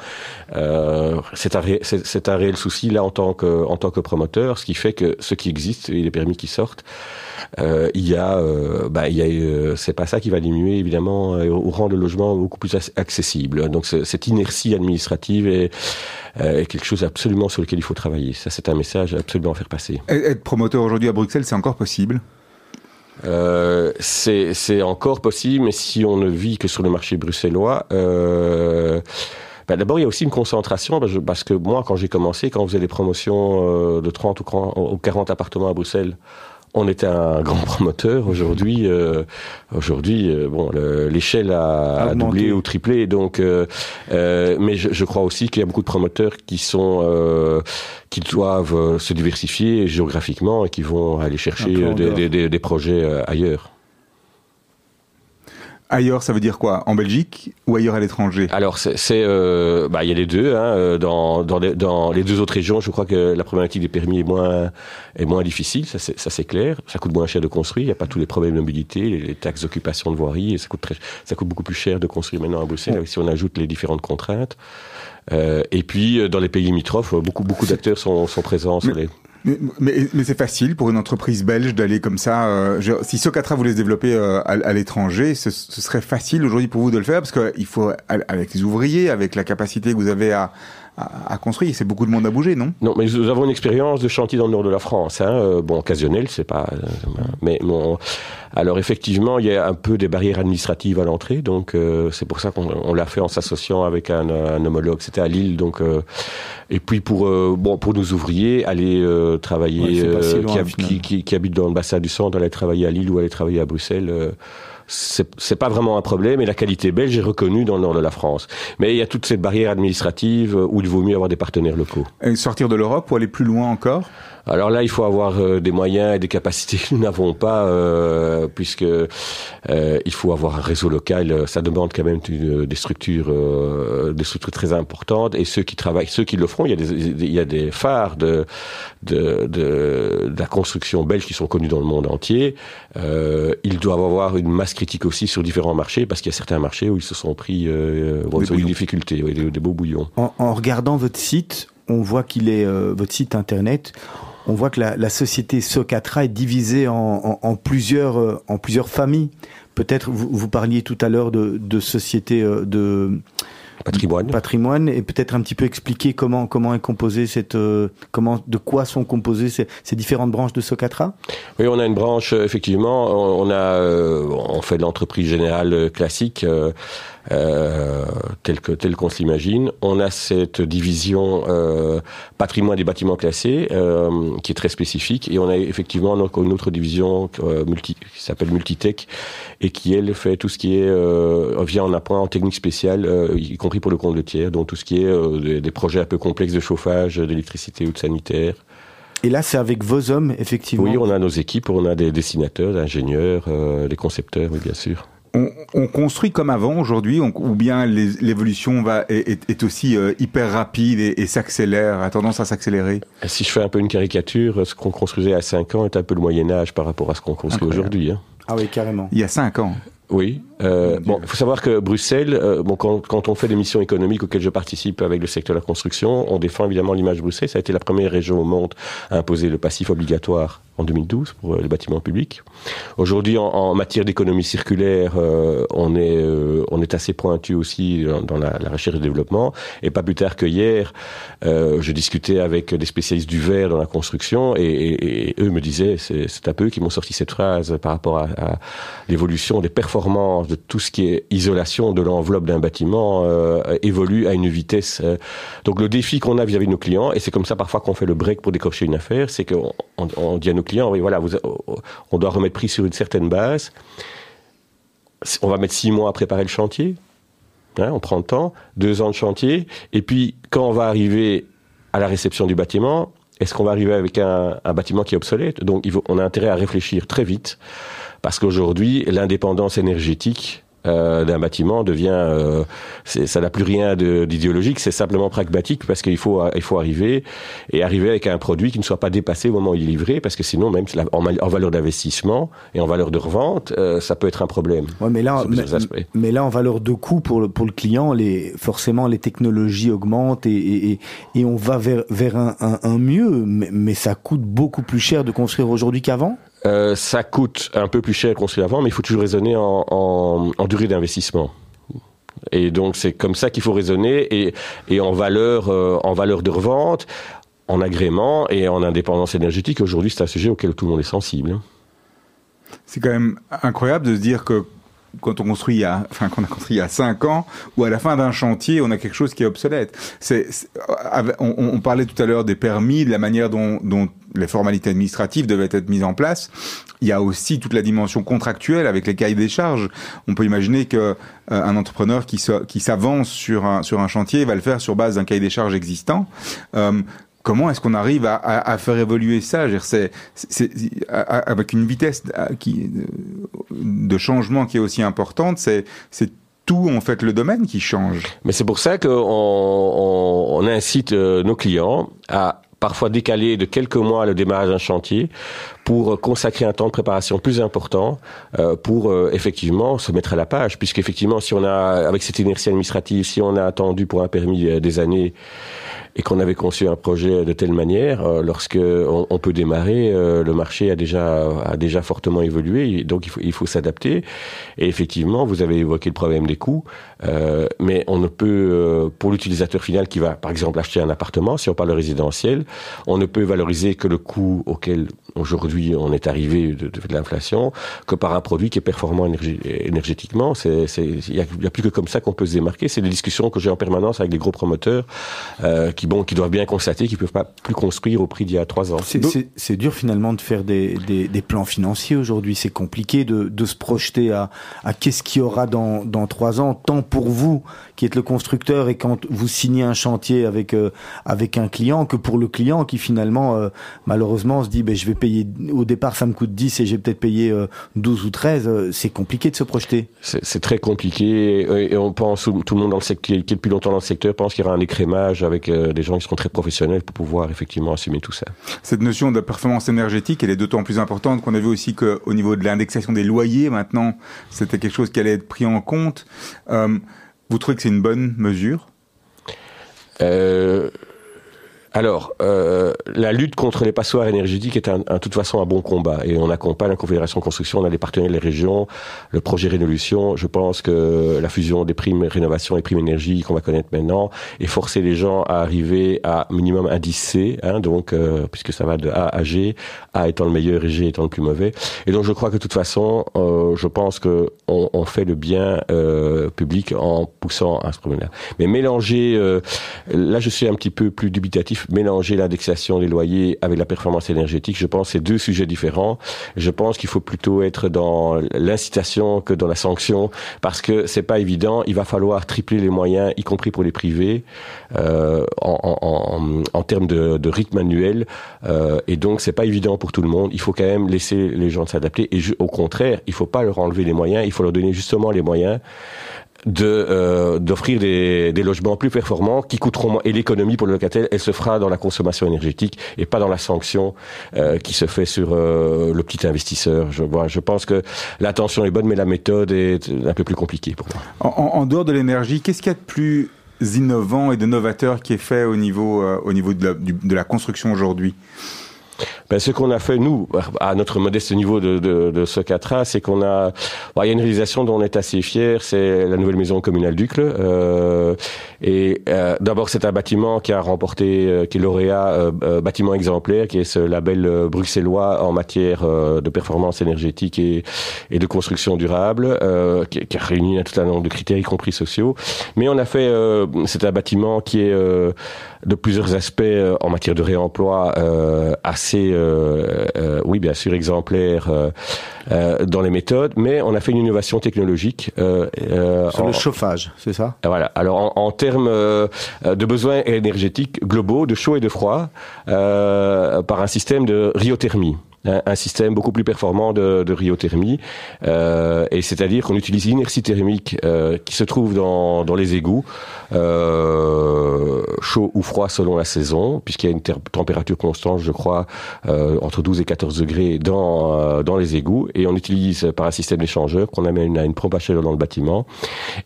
Euh, c'est un, c'est un réel souci là en tant que en tant que promoteur, ce qui fait que ce qui existe et les permis qui sortent, euh, il y a, euh, bah, il y a, euh, c'est pas ça qui va diminuer évidemment au rang de logement beaucoup plus accessible. Donc cette inertie administrative est, est quelque chose absolument sur lequel il faut travailler. Ça, c'est un message absolument à faire passer. Être promoteur aujourd'hui à Bruxelles, c'est encore possible? Euh, c'est encore possible, mais si on ne vit que sur le marché bruxellois, euh, ben D'abord, il y a aussi une concentration, parce que moi, quand j'ai commencé, quand on faisait des promotions de 30 ou 40 appartements à Bruxelles, on était un <laughs> grand promoteur. Aujourd'hui, euh, aujourd'hui, euh, bon, l'échelle a, doublé ou triplé. Donc, euh, mais je, crois aussi qu'il y a beaucoup de promoteurs qui sont, qui doivent se diversifier géographiquement et qui vont aller chercher des, projets ailleurs. Ailleurs, ça veut dire quoi? En Belgique ou ailleurs à l'étranger? Alors, c'est, euh, bah, il y a les deux. Hein, euh, dans, dans, les, dans les deux autres régions, je crois que la problématique des permis est moins est moins difficile. Ça, c'est, ça c'est clair. Ça coûte moins cher de construire. Il n'y a pas tous les problèmes de mobilité, les, taxes d'occupation de voirie. Et ça coûte très, ça coûte beaucoup plus cher de construire maintenant à Bruxelles. Si on ajoute les différentes contraintes. Euh, et puis, euh, dans les pays limitrophes, beaucoup beaucoup d'acteurs sont, sont présents sur les mais, mais, c'est facile pour une entreprise belge d'aller comme ça. Euh, si Socatra voulait se développer euh, à, l'étranger, ce, ce, serait facile aujourd'hui pour vous de le faire parce qu'il faut, avec les ouvriers, avec la capacité que vous avez à, à, construire. C'est beaucoup de monde à bouger, non? Non, mais nous avons une expérience de chantier dans le nord de la France. Hein. Euh, bon, occasionnel, c'est pas. Euh, mais bon, alors effectivement, il y a un peu des barrières administratives à l'entrée, donc euh, c'est pour ça qu'on l'a fait en s'associant avec un, un homologue. C'était à Lille, donc. et puis pour bon pour nos ouvriers, aller travailler qui, qui, qui, habitent dans le bassin du centre, aller travailler à Lille ou aller travailler à Bruxelles c'est pas vraiment un problème et la qualité belge est reconnue dans le nord de la France. Mais il y a toute cette barrière administrative où il vaut mieux avoir des partenaires locaux. Et sortir de l'Europe ou aller plus loin encore? Alors là, il faut avoir euh, des moyens et des capacités que nous n'avons pas, euh, puisque euh, il faut avoir un réseau local. Ça demande quand même des structures, des structures très importantes. Et ceux qui travaillent, ceux qui le feront, il y a des, il y a des phares de de, de, la construction belge qui sont connus dans le monde entier. ils doivent avoir une masse critique aussi sur différents marchés, parce qu'il y a certains marchés où ils se sont pris euh, des, difficultés, des, beaux bouillons. En, en, regardant votre site, on voit qu'il est votre site internet on voit que la, société Socatra est divisée en, plusieurs, euh, en plusieurs familles. Peut-être vous, vous, parliez tout à l'heure de, de société euh, de patrimoine. Patrimoine et peut-être un petit peu expliquer comment comment est composée cette euh, comment de quoi sont composées ces, ces, différentes branches de Socatra? Oui, on a une branche effectivement. On a on fait de l'entreprise générale classique euh, tel que tel qu'on s'imagine. On a cette division euh, patrimoine des bâtiments classés euh, qui est très spécifique et on a effectivement une autre division euh, multi, qui s'appelle Multitech et qui elle fait tout ce qui est euh, vient en appoint en technique spéciale, euh, y compris pour le compte de tiers, donc tout ce qui est des, des, projets un peu complexes de chauffage, d'électricité ou de sanitaire. Et là, c'est avec vos hommes, effectivement. Oui, on a nos équipes, on a des dessinateurs, des ingénieurs, des concepteurs, oui, bien sûr on, construit comme avant aujourd'hui, ou bien l'évolution va est, aussi euh, hyper rapide et, s'accélère, a tendance à s'accélérer Si je fais un peu une caricature, ce qu'on construisait à 5 ans est un peu le Moyen Âge par rapport à ce qu'on construit aujourd'hui. Hein. Ah oui, carrément. Il y a 5 ans. Oui. Euh, bon, il faut savoir que Bruxelles, euh, bon, quand, quand, on fait des missions économiques auxquelles je participe avec le secteur de la construction, on défend évidemment l'image de Bruxelles. Ça a été la première région au monde à imposer le passif obligatoire en 2012 pour les bâtiments publics. Aujourd'hui, en, matière d'économie circulaire, on est on est assez pointu aussi dans, la, recherche et développement. Et pas plus tard que hier, je discutais avec des spécialistes du verre dans la construction et, eux me disaient, c'est un peu qui m'ont sorti cette phrase par rapport à, à l'évolution des performances de tout ce qui est isolation de l'enveloppe d'un bâtiment évolue à une vitesse. donc le défi qu'on a vis-à-vis de nos clients, et c'est comme ça parfois qu'on fait le break pour décrocher une affaire, c'est qu'on on, dit à nos clients, oui, voilà, vous, on doit remettre prix sur une certaine base. On va mettre six mois à préparer le chantier. Hein, on prend le temps, deux ans de chantier, et puis quand on va arriver à la réception du bâtiment, est-ce qu'on va arriver avec un, bâtiment qui est obsolète? Donc, on a intérêt à réfléchir très vite, parce qu'aujourd'hui, l'indépendance énergétique euh, d'un bâtiment devient, euh, ça n'a plus rien d'idéologique, c'est simplement pragmatique parce qu'il faut, il faut arriver et arriver avec un produit qui ne soit pas dépassé au moment où il est livré parce que sinon même en, valeur d'investissement et en valeur de revente, euh, ça peut être un problème. Ouais, mais là, mais, là en valeur de coût pour le, pour le client, les, forcément les technologies augmentent et, et, et on va vers, vers un, un, un mieux, mais, mais ça coûte beaucoup plus cher de construire aujourd'hui qu'avant? Euh, ça coûte un peu plus cher qu'on construire avant, mais il faut toujours raisonner en, durée d'investissement. Et donc c'est comme ça qu'il faut raisonner et, en valeur euh, en valeur de revente, en agrément et en indépendance énergétique. Aujourd'hui, c'est un sujet auquel tout le monde est sensible. C'est quand même incroyable de se dire que quand on construit il y a, enfin, qu'on a construit il y a cinq ans, ou à la fin d'un chantier, on a quelque chose qui est obsolète. C'est, on, parlait tout à l'heure des permis, de la manière dont les formalités administratives devaient être mises en place. Il y a aussi toute la dimension contractuelle avec les cahiers des charges. On peut imaginer que euh, un entrepreneur qui, s'avance sur un, sur un chantier va le faire sur base d'un cahier des charges existant. Euh, comment est-ce qu'on arrive à, faire évoluer ça? C'est, avec une vitesse qui, de changement qui est aussi importante, c'est, c'est tout en fait le domaine qui change. Mais c'est pour ça qu'on on, on incite euh, nos clients à parfois décaler de quelques mois le démarrage d'un chantier pour consacrer un temps de préparation plus important euh, pour euh, effectivement se mettre à la page puisque effectivement si on a avec cette inertie administrative si on a attendu pour un permis des années et qu'on avait conçu un projet de telle manière, euh, lorsque on, on, peut démarrer, euh, le marché a déjà a déjà fortement évolué, donc il faut il faut s'adapter. Et effectivement, vous avez évoqué le problème des coûts, euh, mais on ne peut euh, pour l'utilisateur final qui va par exemple acheter un appartement, si on parle de résidentiel, on ne peut valoriser que le coût auquel aujourd'hui on est arrivé de, de, l'inflation que par un produit qui est performant énergétiquement. C'est il y a, plus que comme ça qu'on peut se démarquer. C'est des discussions que j'ai en permanence avec des gros promoteurs euh, qui bon, qui doivent bien constater qu'ils peuvent pas plus construire au prix d'il y a trois ans. C'est dur finalement de faire des, des, des plans financiers aujourd'hui. C'est compliqué de, de, se projeter à, à qu'est-ce qu'il y aura dans, dans trois ans, tant pour vous qui êtes le constructeur et quand vous signez un chantier avec euh, avec un client que pour le client qui finalement euh, malheureusement se dit ben je vais payer au départ ça me coûte 10 et j'ai peut-être payé 12 euh, ou 13 c'est compliqué de se projeter. C'est très compliqué et on pense tout le monde dans le secteur qui est depuis longtemps dans le secteur pense qu'il y aura un écrémage avec des gens qui seront très professionnels pour pouvoir effectivement assumer tout ça. Cette notion de performance énergétique, elle est d'autant plus importante qu'on a vu aussi qu'au niveau de l'indexation des loyers, maintenant, c'était quelque chose qui allait être pris en compte. Euh, vous trouvez que c'est une bonne mesure? Euh, alors, euh, la lutte contre les passoires énergétiques est un, un, toute façon un bon combat et on accompagne la Confédération Construction, on a des partenaires les régions, le projet Révolution. Je pense que la fusion des primes rénovation et primes énergie qu'on va connaître maintenant et forcer les gens à arriver à minimum indice C, hein, donc euh, puisque ça va de A à G, A étant le meilleur et G étant le plus mauvais. Et donc je crois que de toute façon, euh, je pense que on, on fait le bien euh, public en poussant à ce problème-là. Mais mélanger, euh, là je suis un petit peu plus dubitatif mélanger l'indexation des loyers avec la performance énergétique, je pense que c'est deux sujets différents. Je pense qu'il faut plutôt être dans l'incitation que dans la sanction, parce que c'est pas évident. Il va falloir tripler les moyens, y compris pour les privés, euh, en, en, en, termes de, de, rythme annuel. Euh, et donc c'est pas évident pour tout le monde. Il faut quand même laisser les gens s'adapter. Et au contraire, il faut pas leur enlever les moyens. Il faut leur donner justement les moyens de euh, d'offrir des, des, logements plus performants qui coûteront moins. Et l'économie pour le locataire elle se fera dans la consommation énergétique et pas dans la sanction euh, qui se fait sur euh, le petit investisseur. Je vois je pense que l'intention est bonne mais la méthode est un peu plus compliquée pour moi. En, en dehors de l'énergie qu'est-ce qu'il y a de plus innovant et de novateur qui est fait au niveau euh, au niveau de la, de la construction aujourd'hui? Ben, ce qu'on a fait nous, à notre modeste niveau de, de, de ce 4A, c'est qu'on a, bon, il y a une réalisation dont on est assez fier, c'est la nouvelle maison communale d'Ucle. Euh, et euh, d'abord, c'est un bâtiment qui a remporté, euh, qui est lauréat euh, euh, bâtiment exemplaire, qui est ce label bruxellois en matière de performance énergétique et, et de construction durable, qui, qui, a réuni un tout un nombre de critères, y compris sociaux. Mais on a fait, c'est un bâtiment qui est de plusieurs aspects en matière de réemploi assez, oui, bien sûr, exemplaire dans les méthodes, mais on a fait une innovation technologique. Sur le chauffage, c'est ça? Voilà. Alors en, en termes euh, de besoins énergétiques globaux, de chaud et de froid, euh, par un système de ryothermie un système beaucoup plus performant de, de ryothermie, euh, et c'est-à-dire qu'on utilise l'inertie thermique euh, qui se trouve dans, dans les égouts, euh, chaud ou froid selon la saison, puisqu'il y a une température constante, je crois, euh, entre 12 et 14 degrés dans, euh, dans les égouts, et on utilise par un système d'échangeur qu'on amène à une pompe à chaleur dans le bâtiment,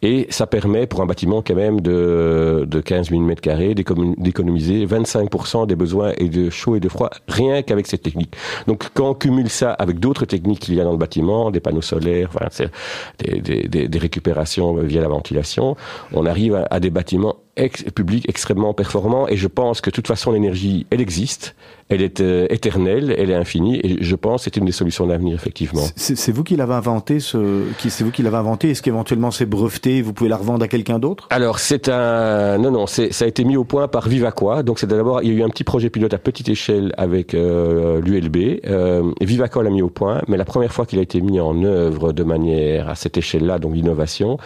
et ça permet pour un bâtiment quand même de, de 15 000 m2 d'économiser 25% des besoins et de chaud et de froid rien qu'avec cette technique. Donc quand on cumule ça avec d'autres techniques qu'il y a dans le bâtiment, des panneaux solaires, des, récupérations via la ventilation, on arrive à des bâtiments ex publics extrêmement performants. Et je pense que de toute façon, l'énergie, elle existe elle est euh, éternelle, elle est infinie, et je pense que c'est une des solutions d'avenir, effectivement. C'est vous qui l'avez inventé, ce, c'est vous qui l'avez inventé. Est-ce qu'éventuellement c'est breveté, vous pouvez la revendre à quelqu'un d'autre? Alors c'est un, non non, ça a été mis au point par Vivaqua. Donc c'est d'abord, il y a eu un petit projet pilote à petite échelle avec euh, l'ULB. Euh, Vivaqua l'a mis au point, mais la première fois qu'il a été mis en œuvre de manière à cette échelle-là, donc l'innovation,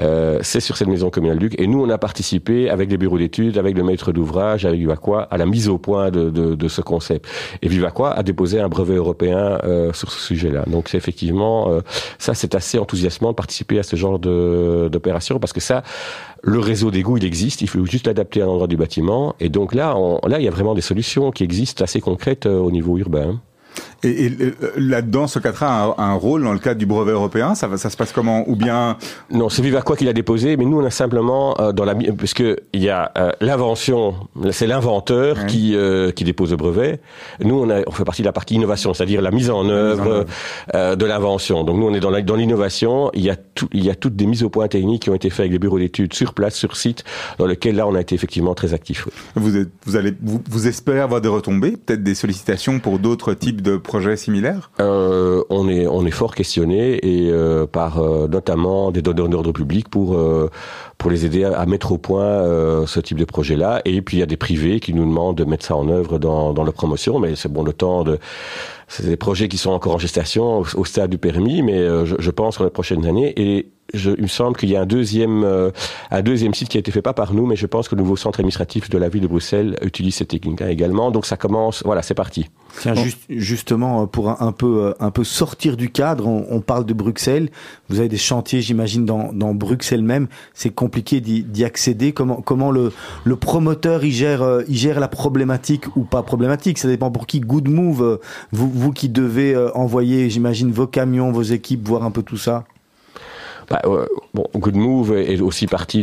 euh, c'est sur cette maison communale Duc. Et nous, on a participé avec les bureaux d'études, avec le maître d'ouvrage, avec Vivaqua, à la mise au point de, ce concept. Et Vivaqua a déposé un brevet européen euh, sur ce sujet-là. Donc c'est effectivement, euh, ça c'est assez enthousiasmant de participer à ce genre d'opération parce que ça, le réseau d'égout, il existe, il faut juste l'adapter à l'endroit du bâtiment. Et donc là, on, là, il y a vraiment des solutions qui existent assez concrètes euh, au niveau urbain. Et, et euh, là-dedans, ce 4A a un, rôle dans le cadre du brevet européen? Ça, ça se passe comment? Ou bien Non, c'est Vivaqua qui l'a déposé, mais nous on a simplement euh, dans la puisque il y a euh, l'invention, c'est l'inventeur qui euh, qui dépose le brevet. Nous on a on fait partie de la partie innovation, c'est-à-dire la mise en œuvre euh, de l'invention. Donc nous on est dans la, dans l'innovation. Il y a tout, il y a toutes des mises au point techniques qui ont été faites avec les bureaux d'études sur place, sur site, dans lesquels là on a été effectivement très actifs. Oui. Vous êtes, vous allez vous, vous espérez avoir des retombées, peut-être des sollicitations pour d'autres types de euh, On est on est fort questionné et euh, par euh, notamment des donneurs d'ordre public pour euh, pour les aider à, à mettre au point euh, ce type de projet-là. Et puis il y a des privés qui nous demandent de mettre ça en œuvre dans dans leur promotion, mais c'est bon le temps de c'est des projets qui sont encore en gestation au, au stade du permis, mais euh, je, je pense dans les prochaines années et je, il me semble qu'il y a un deuxième, euh, un deuxième site qui a été fait pas par nous, mais je pense que le nouveau centre administratif de la ville de Bruxelles utilise cette technique également. Donc ça commence, voilà, c'est parti. Tiens, bon. juste, justement, pour un, un, peu, un peu sortir du cadre, on, on, parle de Bruxelles. Vous avez des chantiers, j'imagine, dans, dans Bruxelles même. C'est compliqué d'y accéder. Comment, comment le, le promoteur il gère, il gère la problématique ou pas problématique? Ça dépend pour qui. Good Move, vous, vous qui devez envoyer, j'imagine, vos camions, vos équipes, voir un peu tout ça? Bah, euh, bon, Good Move est aussi parti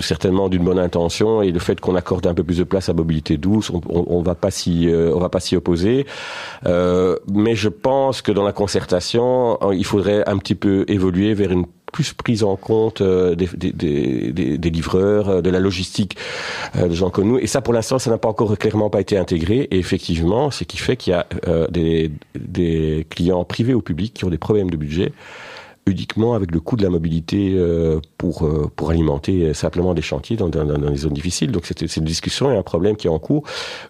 certainement d'une bonne intention et le fait qu'on accorde un peu plus de place à mobilité douce, on, on, on va pas s'y, euh, opposer. Euh, mais je pense que dans la concertation, il faudrait un petit peu évoluer vers une plus prise en compte euh, des, des, livreurs, euh, de la logistique euh, de gens comme nous. Et ça, pour l'instant, ça n'a pas encore clairement pas été intégré. Et effectivement, ce qui fait qu'il y a des, des clients privés ou publics qui ont des problèmes de budget uniquement avec le coût de la mobilité euh, pour euh, pour alimenter simplement des chantiers dans, dans, dans les zones difficiles. Donc c'est une discussion et un problème qui est en cours.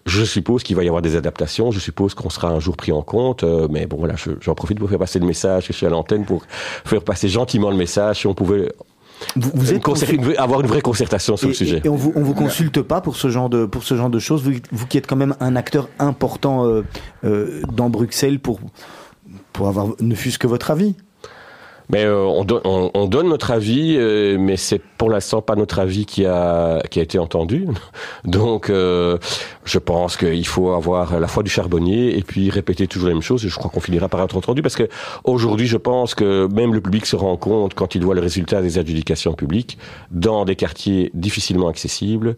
Je suppose qu'il va y avoir des adaptations. Je suppose qu'on sera un jour pris en compte. Euh, mais bon voilà, j'en profite pour faire passer le message. Je suis à l'antenne pour faire passer gentiment le message. Si on pouvait vous, vous êtes une, avoir une vraie concertation sur et, le sujet. Et on vous, on vous consulte pas pour ce genre de pour ce genre de choses. Vous, vous qui êtes quand même un acteur important euh, euh, dans Bruxelles pour pour avoir ne fût-ce que votre avis? Mais euh, on, on, on, donne notre avis, euh, mais c'est pour l'instant pas notre avis qui a qui a été entendu. <laughs> Donc, euh, je pense qu'il faut avoir la foi du charbonnier et puis répéter toujours la même chose. Et je crois qu'on finira par être entendu parce que aujourd'hui, je pense que même le public se rend compte quand il voit le résultat des adjudications publiques dans des quartiers difficilement accessibles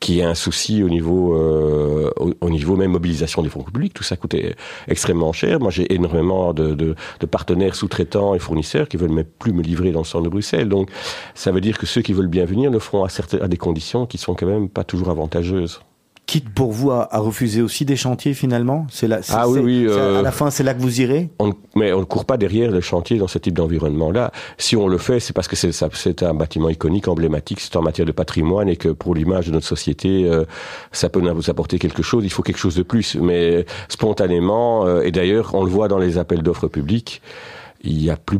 qu'il y a un souci au niveau, euh, au, niveau même mobilisation des fonds publics. Tout ça coûtait extrêmement cher. Moi, j'ai énormément de, de, de partenaires sous-traitants et fournisseurs qui veulent même plus me livrer dans le centre de Bruxelles. Donc, ça veut dire que ceux qui veulent bien venir le feront à, certaines, à des conditions qui sont quand même pas toujours avantageuses quitte pour vous à, refuser aussi des chantiers finalement? C'est là, ah oui, oui. à la euh, fin, c'est là que vous irez? on, Mais on ne court pas derrière les chantiers dans ce type d'environnement-là. Si on le fait, c'est parce que c'est, c'est un bâtiment iconique, emblématique, c'est en matière de patrimoine et que pour l'image de notre société, euh, ça peut nous apporter quelque chose. Il faut quelque chose de plus. Mais spontanément, euh, et d'ailleurs, on le voit dans les appels d'offres publics il y a plus,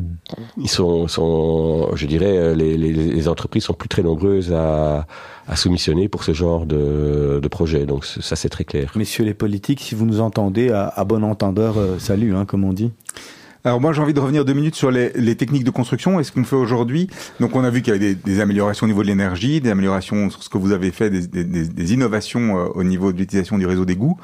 ils sont, je dirais, les, les, les, entreprises sont plus très nombreuses à, soumissionner pour ce genre de, projet. Donc ça, c'est très clair. Messieurs les politiques, si vous nous entendez, à, à bon entendeur, euh, salut, hein, comme on dit. Alors moi j'ai envie de revenir deux minutes sur les, les techniques de construction et ce qu'on fait aujourd'hui. Donc on a vu qu'il y avait des, des, améliorations au niveau de l'énergie, des améliorations sur ce que vous avez fait, des, des, des innovations euh, au niveau de l'utilisation du réseau d'égout.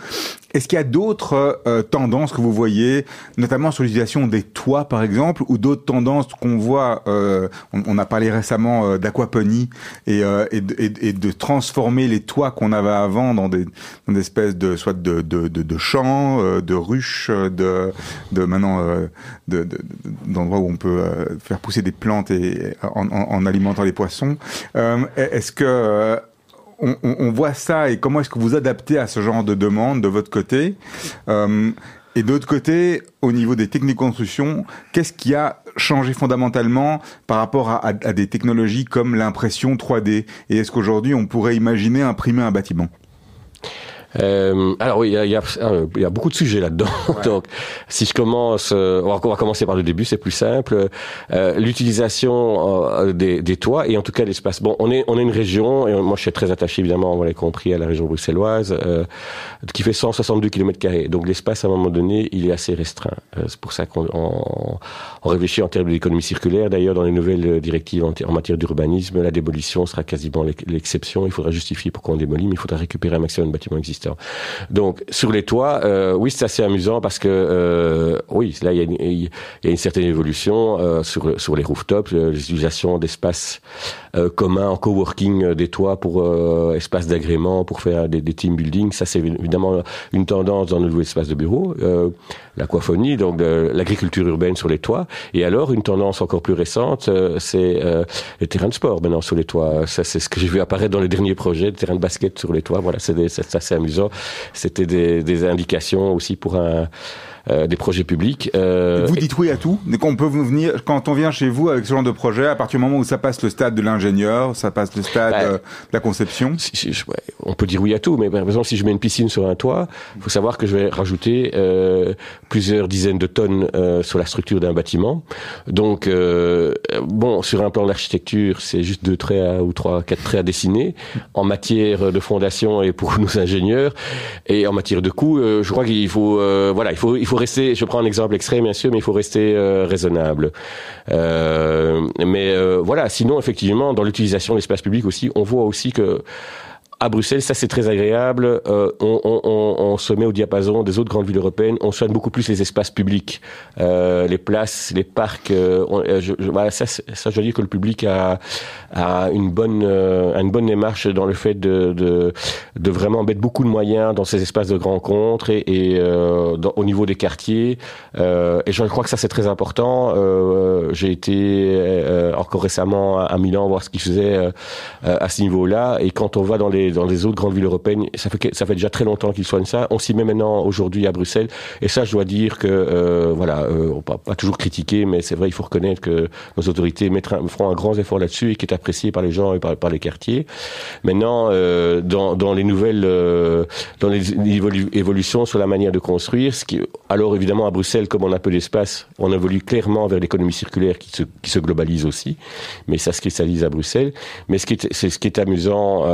Est-ce qu'il y a d'autres euh, tendances que vous voyez, notamment sur l'utilisation des toits par exemple, ou d'autres tendances qu'on voit euh, on, on, a parlé récemment d'aquaponie et, et, de, et, de transformer les toits qu'on avait avant dans des, dans espèces de soit de, de, de, de champs, de ruches, de, de maintenant d'endroits où on peut euh, faire pousser des plantes et en, alimentant les poissons. Euh, est-ce que euh, on, voit ça et comment est-ce que vous adaptez à ce genre de demande de votre côté? Et d'autre côté, au niveau des techniques de construction, qu'est-ce qui a changé fondamentalement par rapport à, à des technologies comme l'impression 3D Et est-ce qu'aujourd'hui, on pourrait imaginer imprimer un bâtiment? Euh, alors oui, il y a, y, a, y a, beaucoup de sujets là-dedans. <laughs> Donc, si je commence, euh, on, va, commencer par le début, c'est plus simple. Euh, L'utilisation euh, des, des, toits et en tout cas l'espace. Bon, on est on est une région et moi je suis très attaché évidemment, on l'a compris, à la région bruxelloise, euh, qui fait 162 km carrés. Donc l'espace à un moment donné, il est assez restreint. c'est pour ça qu'on on, on, réfléchit en termes d'économie circulaire. D'ailleurs, dans les nouvelles directives en, en matière d'urbanisme, la démolition sera quasiment l'exception. Il faudra justifier pourquoi on démolit, mais il faudra récupérer un maximum de bâtiments existants donc sur les toits, euh, oui, c'est assez amusant parce que euh, oui, là il y, a une, certaine évolution euh, sur sur les rooftops, l'utilisation d'espaces communs en coworking des toits pour espaces d'agrément, pour faire des, des, team building. Ça c'est évidemment une tendance dans nos nouveaux espaces de bureau. L'aquaphonie, donc l'agriculture urbaine sur les toits. Et alors une tendance encore plus récente, c'est les terrains de sport maintenant sur les toits. Ça c'est ce que j'ai vu apparaître dans les derniers projets, de terrains de basket sur les toits. Voilà, c'est assez amusant c'était des, des indications aussi pour un euh, des projets publics. Euh, vous dites oui à tout. Quand on peut venir, quand on vient chez vous avec ce genre de projet, à partir du moment où ça passe le stade de l'ingénieur, ça passe le stade bah, euh, de la conception? Si, si, ouais, on peut dire oui à tout, mais par exemple, si je mets une piscine sur un toit, il faut savoir que je vais rajouter euh, plusieurs dizaines de tonnes euh, sur la structure d'un bâtiment. Donc, bon, sur un plan d'architecture, c'est juste deux traits à, ou trois, quatre traits à dessiner. En matière de fondation et pour <laughs> nos ingénieurs, et en matière de coût, je crois qu'il faut, voilà, il faut, il faut faut rester, je prends un exemple extrême bien sûr, mais il faut rester euh, raisonnable. Euh, mais euh, voilà, sinon effectivement, dans l'utilisation de l'espace public aussi, on voit aussi que à Bruxelles, ça c'est très agréable. Euh, on, on, on, se met au diapason des autres grandes villes européennes. On soigne beaucoup plus les espaces publics, euh, les places, les parcs. Euh, euh je, je, voilà, ça, ça, je veux dire que le public a, a une bonne, euh, une bonne démarche dans le fait de, de, de, vraiment mettre beaucoup de moyens dans ces espaces de rencontres et, et euh, dans, au niveau des quartiers. et je crois que ça c'est très important. J'ai été encore récemment à, Milan voir ce qu'ils faisaient à ce niveau-là. Et quand on va dans les dans les autres grandes villes européennes. Ça fait, ça fait déjà très longtemps qu'ils soignent ça. On s'y met maintenant aujourd'hui à Bruxelles. Et ça, je dois dire que, euh, voilà, euh, on va pas toujours critiquer, mais c'est vrai, il faut reconnaître que nos autorités feront un grand effort là-dessus et qui est apprécié par les gens et par, les quartiers. Maintenant, euh, dans, dans les nouvelles, euh, dans les évolutions sur la manière de construire, alors évidemment à Bruxelles, comme on a peu d'espace, on évolue clairement vers l'économie circulaire qui se, qui se globalise aussi, mais ça se cristallise à Bruxelles. Mais ce qui est, c'est ce qui est amusant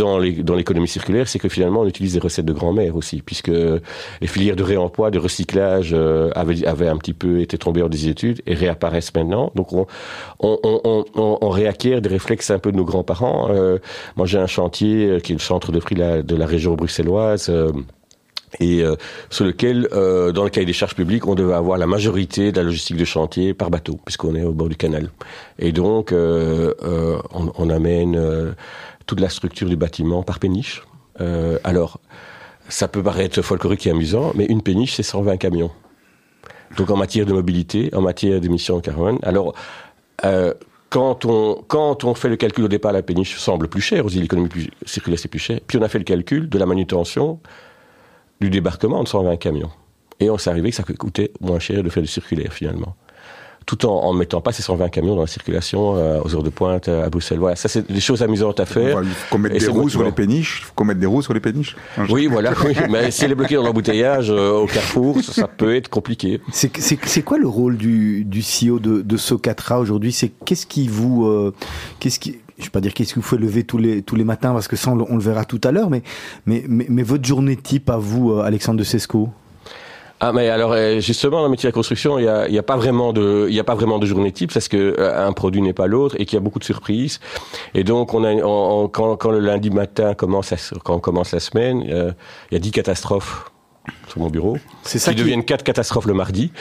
dans l'économie circulaire, c'est que finalement on utilise des recettes de grand-mère aussi, puisque les filières de réemploi, de recyclage euh, avaient, avaient, un petit peu été tombées en désuétude et réapparaissent maintenant. Donc on, on, on, on, réacquiert des réflexes un peu de nos grands-parents. Euh, moi j'ai un chantier euh, qui est le centre de prix de la, région bruxelloise. Euh, et euh, sur lequel, euh, dans le cahier des charges publiques, on devait avoir la majorité de la logistique de chantier par bateau, puisqu'on est au bord du canal. Et donc, euh, on, on, amène toute la structure du bâtiment par péniche. Euh, alors, ça peut paraître folklorique et amusant, mais une péniche, c'est 120 camions. Donc en matière de mobilité, en matière d'émissions de carbone, alors euh, quand on, quand on fait le calcul au départ, la péniche semble plus chère, aux îles économiques circulaires c'est plus cher. Puis on a fait le calcul de la manutention du débarquement de 120 camions. Et on s'est arrivé que ça coûtait moins cher de faire du circulaire finalement tout en ne mettant pas ces 120 camions dans la circulation euh, aux heures de pointe euh, à Bruxelles. Voilà, ça c'est des choses amusantes à faire. Il faut qu'on mette des roues sur les péniches. Il faut qu'on mette des roues sur les péniches. Oui, voilà. Oui. <laughs> Mais si elle est bloquée dans l'embouteillage euh, au carrefour, ça, peut être compliqué. C'est quoi le rôle du, du CEO de, de Socatra aujourd'hui? C'est qu'est-ce qui vous, euh, qu'est-ce qui je vais pas dire qu'est-ce que vous faites lever tous les tous les matins parce que ça on, le verra tout à l'heure, mais, mais mais, mais votre journée type à vous, Alexandre de Sesco? Ah mais alors euh, justement dans le métier de la construction il y a, y a, pas vraiment de il y a pas vraiment de journée type parce que euh, un produit n'est pas l'autre et qu'il y a beaucoup de surprises. Et donc on a quand, quand, le lundi matin commence quand on commence la semaine euh, il y a dix catastrophes sur mon bureau c'est ça qui, qui deviennent quatre catastrophes le mardi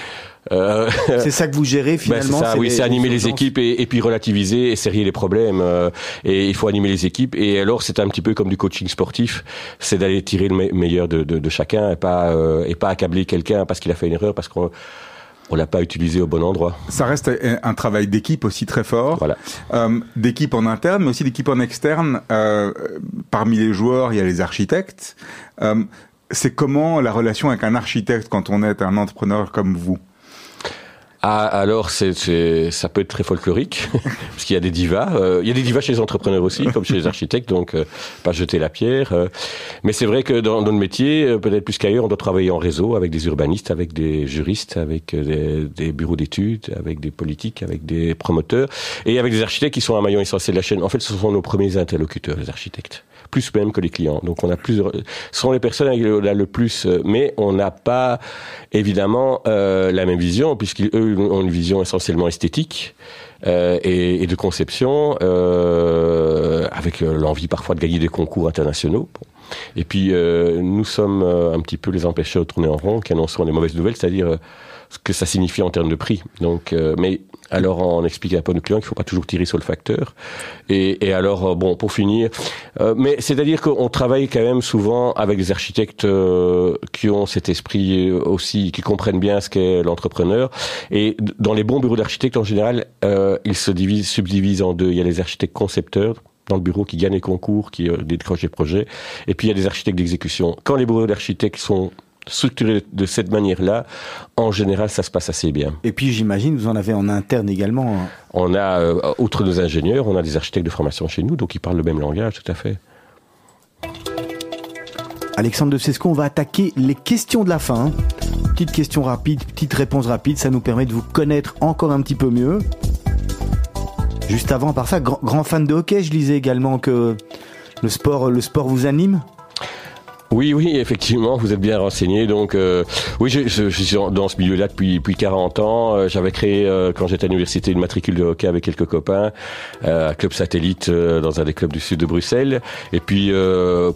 euh, c'est ça que vous gérez <laughs> ben, finalement. ça, oui, c'est animer les équipes et, puis relativiser et serrer les problèmes. Euh, et il faut animer les équipes. Et alors, c'est un petit peu comme du coaching sportif, c'est d'aller tirer le meilleur de, de, de chacun et pas euh, et pas accabler quelqu'un parce qu'il a fait une erreur parce qu'on on l'a pas utilisé au bon endroit. Ça reste un travail d'équipe aussi très fort. Voilà. Euh, d'équipe en interne, mais aussi d'équipe en externe. Euh, parmi les joueurs, il y a les architectes. Euh, c'est comment la relation avec un architecte quand on est un entrepreneur comme vous ah, alors c'est, c'est, ça peut être très folklorique, <laughs> parce qu'il y a des divas. Euh, il y a des divas chez les entrepreneurs aussi, comme chez les architectes, donc euh, pas jeter la pierre. Euh. mais c'est vrai que dans, notre métier, peut-être plus qu'ailleurs, on doit travailler en réseau avec des urbanistes, avec des juristes, avec des, des, bureaux d'études, avec des politiques, avec des promoteurs, et avec des architectes qui sont un maillon essentiel de la chaîne. En fait, ce sont nos premiers interlocuteurs, les architectes plus même que les clients. Donc on a plusieurs, ce sont les personnes avec le plus, euh, mais on n'a pas évidemment euh, la même vision puisqu'eux ont une vision essentiellement esthétique. Euh, et, de conception, euh, avec l'envie parfois de gagner des concours internationaux. Et puis euh, nous sommes un petit peu les empêcheurs de tourner en rond, qui annonceront des mauvaises nouvelles, c'est-à-dire ce que ça signifie en termes de prix. Donc, mais alors on explique un peu nos clients qu'il ne faut pas toujours tirer sur le facteur. Et, et alors, euh, bon, pour finir, euh, mais c'est-à-dire qu'on travaille quand même souvent avec des architectes euh, qui ont cet esprit aussi, qui comprennent bien ce qu'est l'entrepreneur. Et dans les bons bureaux d'architectes, en général, ils se divisent, subdivisent en deux. Il y a les architectes concepteurs, dans le bureau qui gagnent les concours, qui décrochent les projets. Et puis il y a des architectes d'exécution. Quand les bureaux d'architectes sont structuré de cette manière-là, en général, ça se passe assez bien. Et puis, j'imagine, vous en avez en interne également. Hein. On a, euh, outre nos ingénieurs, on a des architectes de formation chez nous, donc ils parlent le même langage, tout à fait. Alexandre de Cesco, on va attaquer les questions de la fin. Petite question rapide, petite réponse rapide, ça nous permet de vous connaître encore un petit peu mieux. Juste avant, par ça, grand, grand fan de hockey, je lisais également que le sport, le sport vous anime oui, oui, effectivement, vous êtes bien renseigné. Donc, euh, oui, je, je, suis dans ce milieu-là depuis, depuis 40 ans. Euh, j'avais créé, euh, quand j'étais à l'université, une matricule de hockey avec quelques copains, un club satellite dans un des clubs du sud de Bruxelles. Et puis,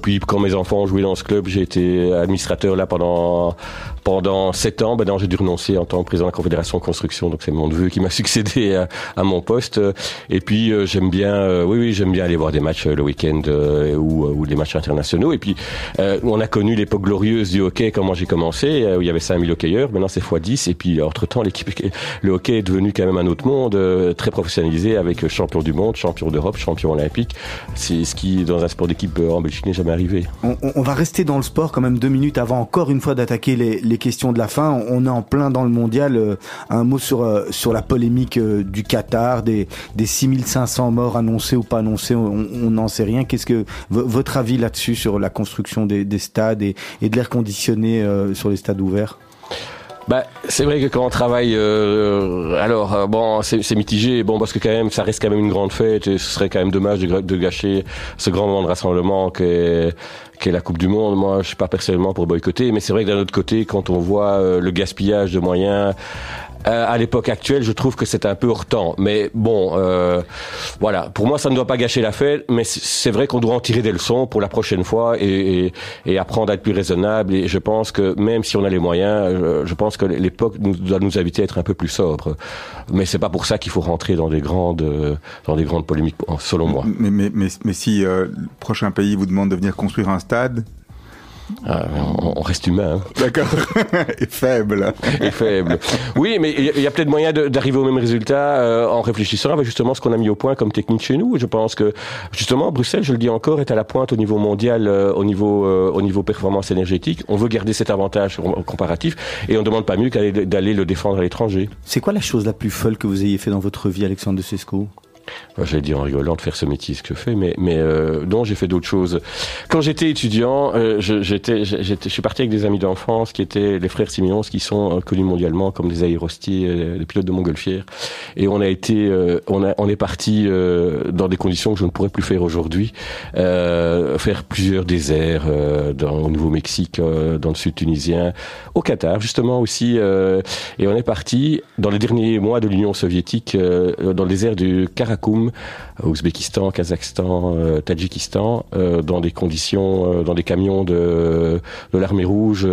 puis quand mes enfants joué dans ce club, j'ai été administrateur là pendant pendant sept ans, ben j'ai dû renoncer en tant que président de la Confédération Construction. Donc c'est mon neveu qui m'a <laughs> succédé à, à, mon poste. Et puis euh, j'aime bien, euh, oui, oui, j'aime bien aller voir des matchs euh, le week-end ou, ou des matchs internationaux. Et puis on a connu l'époque glorieuse du hockey quand moi j'ai commencé, où il y avait 5000 hockeyeurs. Maintenant c'est x10. Et puis entre temps, l'équipe, le hockey est devenu quand même un autre monde, très professionnalisé avec champion du monde, champion d'Europe, champion olympique. C'est ce qui dans un sport d'équipe en Belgique n'est jamais arrivé. On, va rester dans le sport quand même deux minutes avant encore une fois d'attaquer les, questions de la fin. On est en plein dans le mondial. Euh, un mot sur euh, sur la polémique euh, du Qatar, des des 6500 morts annoncés ou pas annoncés, on n'en sait rien. Qu'est-ce que votre avis là-dessus sur la construction des stades et, de l'air conditionné sur les stades ouverts? Bah, c'est vrai que quand on travaille, euh, alors bon, c'est mitigé, bon parce que quand même, ça reste quand même une grande fête et ce serait quand même dommage de, gâcher ce grand moment de rassemblement qu'est la Coupe du Monde. Moi, je suis pas personnellement pour boycotter, mais c'est vrai que d'un autre côté, quand on voit euh, le gaspillage de moyens Euh, à l'époque actuelle, je trouve que c'est un peu hors temps. Mais bon, euh, voilà. Pour moi, ça ne doit pas gâcher la fête, mais c'est vrai qu'on doit en tirer des leçons pour la prochaine fois et, et, et, apprendre à être plus raisonnable. Et je pense que même si on a les moyens, je, je pense que l'époque nous, doit nous inviter à être un peu plus sobre. Mais c'est pas pour ça qu'il faut rentrer dans des grandes, dans des grandes polémiques, selon moi. Mais, mais, mais, mais si euh, le prochain pays vous demande de venir construire un stade, ah, on, reste humain. Hein. D'accord. <laughs> Et faible. Et faible. Oui, mais il y a, peut-être moyen d'arriver au même résultat euh, en réfléchissant avec justement ce qu'on a mis au point comme technique chez nous. Je pense que justement Bruxelles, je le dis encore, est à la pointe au niveau mondial, euh, au niveau euh, au niveau performance énergétique. On veut garder cet avantage comparatif et on ne demande pas mieux d'aller le défendre à l'étranger. C'est quoi la chose la plus folle que vous ayez fait dans votre vie, Alexandre de Sesco? J'allais dire en rigolant de faire ce métier, ce que je fais, mais mais euh, non, j'ai fait d'autres choses. Quand j'étais étudiant, euh, j'étais je suis parti avec des amis d'enfance qui étaient les frères Siméons, qui sont euh, connus mondialement comme des aérostiers, euh, des pilotes de montgolfière, et on a été, euh, on a on est parti dans des conditions que je ne pourrais plus faire aujourd'hui, faire plusieurs déserts dans au Nouveau-Mexique, dans le sud tunisien, au Qatar justement aussi, et on est parti dans les derniers mois de l'Union soviétique dans le désert du Karakoum Karakoum, Ouzbékistan, Kazakhstan, euh, Tadjikistan, euh, dans des conditions, euh, dans des camions de, de l'armée rouge.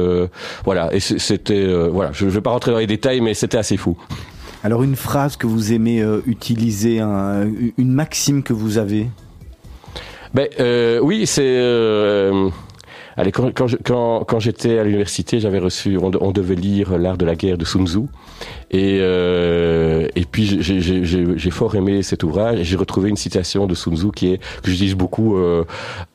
voilà, et c'était, voilà, je ne vais pas rentrer dans les détails, mais c'était assez fou. Alors une phrase que vous aimez utiliser, une maxime que vous avez? Ben, oui, c'est Allez, quand, quand, quand, j'étais à l'université, j'avais reçu, on, devait lire l'art de la guerre de Sun Tzu, et euh, et puis j'ai fort aimé cet ouvrage. J'ai retrouvé une citation de Sun Tzu qui est que j'utilise beaucoup, euh,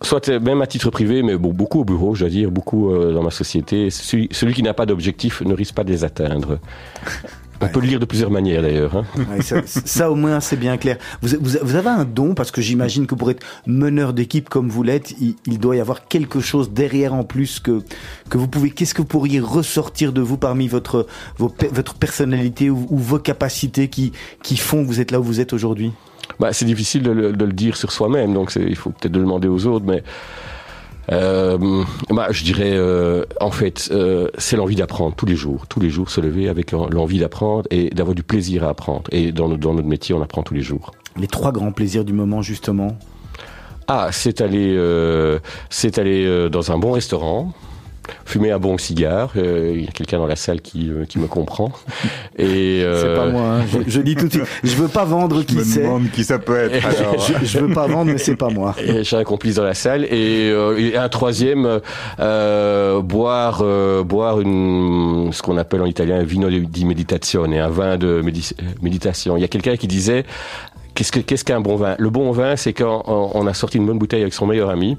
soit même à titre privé, mais beaucoup au bureau, je dois dire, beaucoup euh, dans ma société. Celui, celui qui n'a pas d'objectif ne risque pas de les atteindre. On peut le lire de plusieurs manières d'ailleurs. Hein. ça, au moins c'est bien clair. Vous, vous, avez un don parce que j'imagine que pour être meneur d'équipe comme vous l'êtes, il, doit y avoir quelque chose derrière en plus que que vous pouvez. Qu'est-ce que vous pourriez ressortir de vous parmi votre votre personnalité ou, vos capacités qui qui font que vous êtes là où vous êtes aujourd'hui? Bah, c'est difficile de le, de le, dire sur soi-même, donc il faut peut-être le demander aux autres, mais euh, bah, je dirais, euh, en fait, euh, c'est l'envie d'apprendre tous les jours, tous les jours se lever avec l'envie d'apprendre et d'avoir du plaisir à apprendre. Et dans, dans notre métier, on apprend tous les jours. Les trois grands plaisirs du moment, justement? Ah, c'est aller, euh, c'est aller euh, dans un bon restaurant, fumer un bon cigare. Euh, il y a quelqu'un dans la salle qui, euh, qui me comprend. <laughs> Et euh, c'est pas moi. Hein. Je, dis tout de suite. <laughs> Je veux pas vendre qui c'est. Je me demande qui ça peut être. <laughs> je, je, veux pas vendre, mais c'est pas moi. J'ai un complice dans la salle et, et un troisième boire boire une ce qu'on appelle en italien un vino di meditazione, un vin de méditation. Il y a quelqu'un qui disait Qu'est-ce qu'est-ce qu'un bon vin? Le bon vin, c'est quand on a sorti une bonne bouteille avec son meilleur ami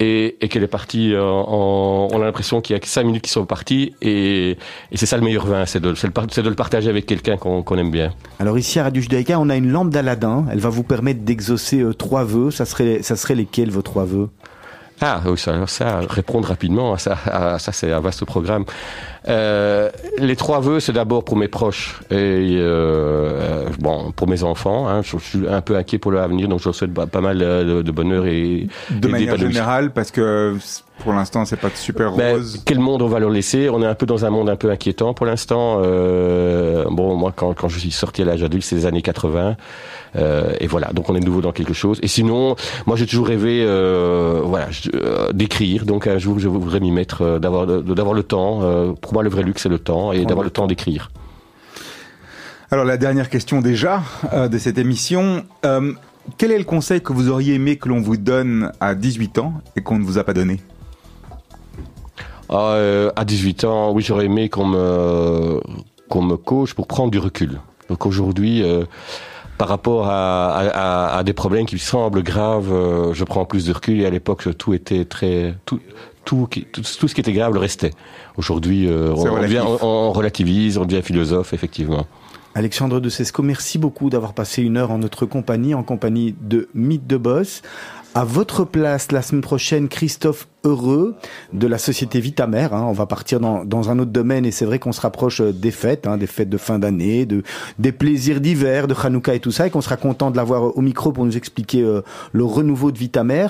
et, et qu'elle est partie euh, en, on a l'impression qu'il y a que cinq minutes qui sont parties et, et c'est ça le meilleur vin, c'est de, de, de, le partager avec quelqu'un qu'on aime bien. Alors ici à Radio Judaïka, on a une lampe d'Aladin, elle va vous permettre d'exaucer euh, trois vœux, ça serait, ça serait lesquels vos trois vœux? Ah oui, ça, ça, répondre rapidement à ça, à, ça c'est un vaste programme. Euh, les trois vœux, c'est d'abord pour mes proches et euh, bon pour mes enfants. Hein, je, suis un peu inquiet pour l'avenir, donc je leur souhaite pas, mal de, de, bonheur et de manière générale, parce que pour l'instant, c'est pas super ben, rose. quel monde on va leur laisser? On est un peu dans un monde un peu inquiétant pour l'instant. Euh, bon, moi, quand, quand je suis sorti à l'âge adulte, c'est les années 80. Euh, et voilà, donc on est de nouveau dans quelque chose. Et sinon, moi j'ai toujours rêvé, euh, voilà, euh, d'écrire. Donc un jour, je voudrais m'y mettre, euh, d'avoir d'avoir le temps. Euh, pour moi, le vrai luxe, c'est le temps et d'avoir le temps d'écrire. Alors la dernière question déjà de cette émission. quel est le conseil que vous auriez aimé que l'on vous donne à 18 ans et qu'on ne vous a pas donné? Euh, À 18 ans, oui, j'aurais aimé qu'on me, qu'on me coach pour prendre du recul. Donc aujourd'hui, euh, par rapport à, à, à, des problèmes qui semblent graves, euh, je prends plus de recul et à l'époque tout était très tout tout, tout, tout ce qui était grave le restait. Aujourd'hui, euh, on, on, on, relativise, on devient philosophe effectivement. Alexandre de Sesco, merci beaucoup d'avoir passé une heure en notre compagnie, en compagnie de Mythe de Boss. À votre place, la semaine prochaine, Christophe heureux de la société Vitamer. Hein. On va partir dans, dans, un autre domaine et c'est vrai qu'on se rapproche euh, des fêtes, hein, des fêtes de fin d'année, de des plaisirs d'hiver, de Hanouka et tout ça, et qu'on sera content de l'avoir au micro pour nous expliquer euh, le renouveau de Vitamer.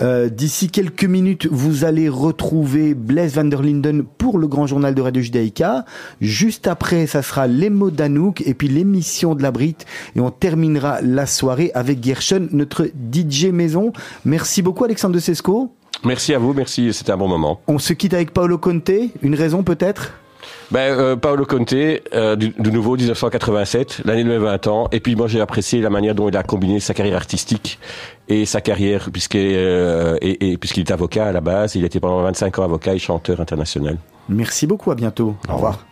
Euh, D'ici quelques minutes, vous allez retrouver Blaise van der Linden pour le grand journal de Radio Judaïka. Juste après, ça sera les mots d'Anouk et puis l'émission de la Brite et on terminera la soirée avec Gershon, notre DJ maison. Merci beaucoup Alexandre de Sesco. Merci à vous, merci, c'était un bon moment. On se quitte avec Paolo Conte, une raison peut-être? Ben, euh, Paolo Conte, euh, du, nouveau 1987, l'année de mes 20 ans. Et puis moi j'ai apprécié la manière dont il a combiné sa carrière artistique et sa carrière, puisqu'il euh, et, et, puisqu'il est avocat à la base. Il était pendant 25 ans avocat et chanteur international. Merci beaucoup, à bientôt. Au revoir.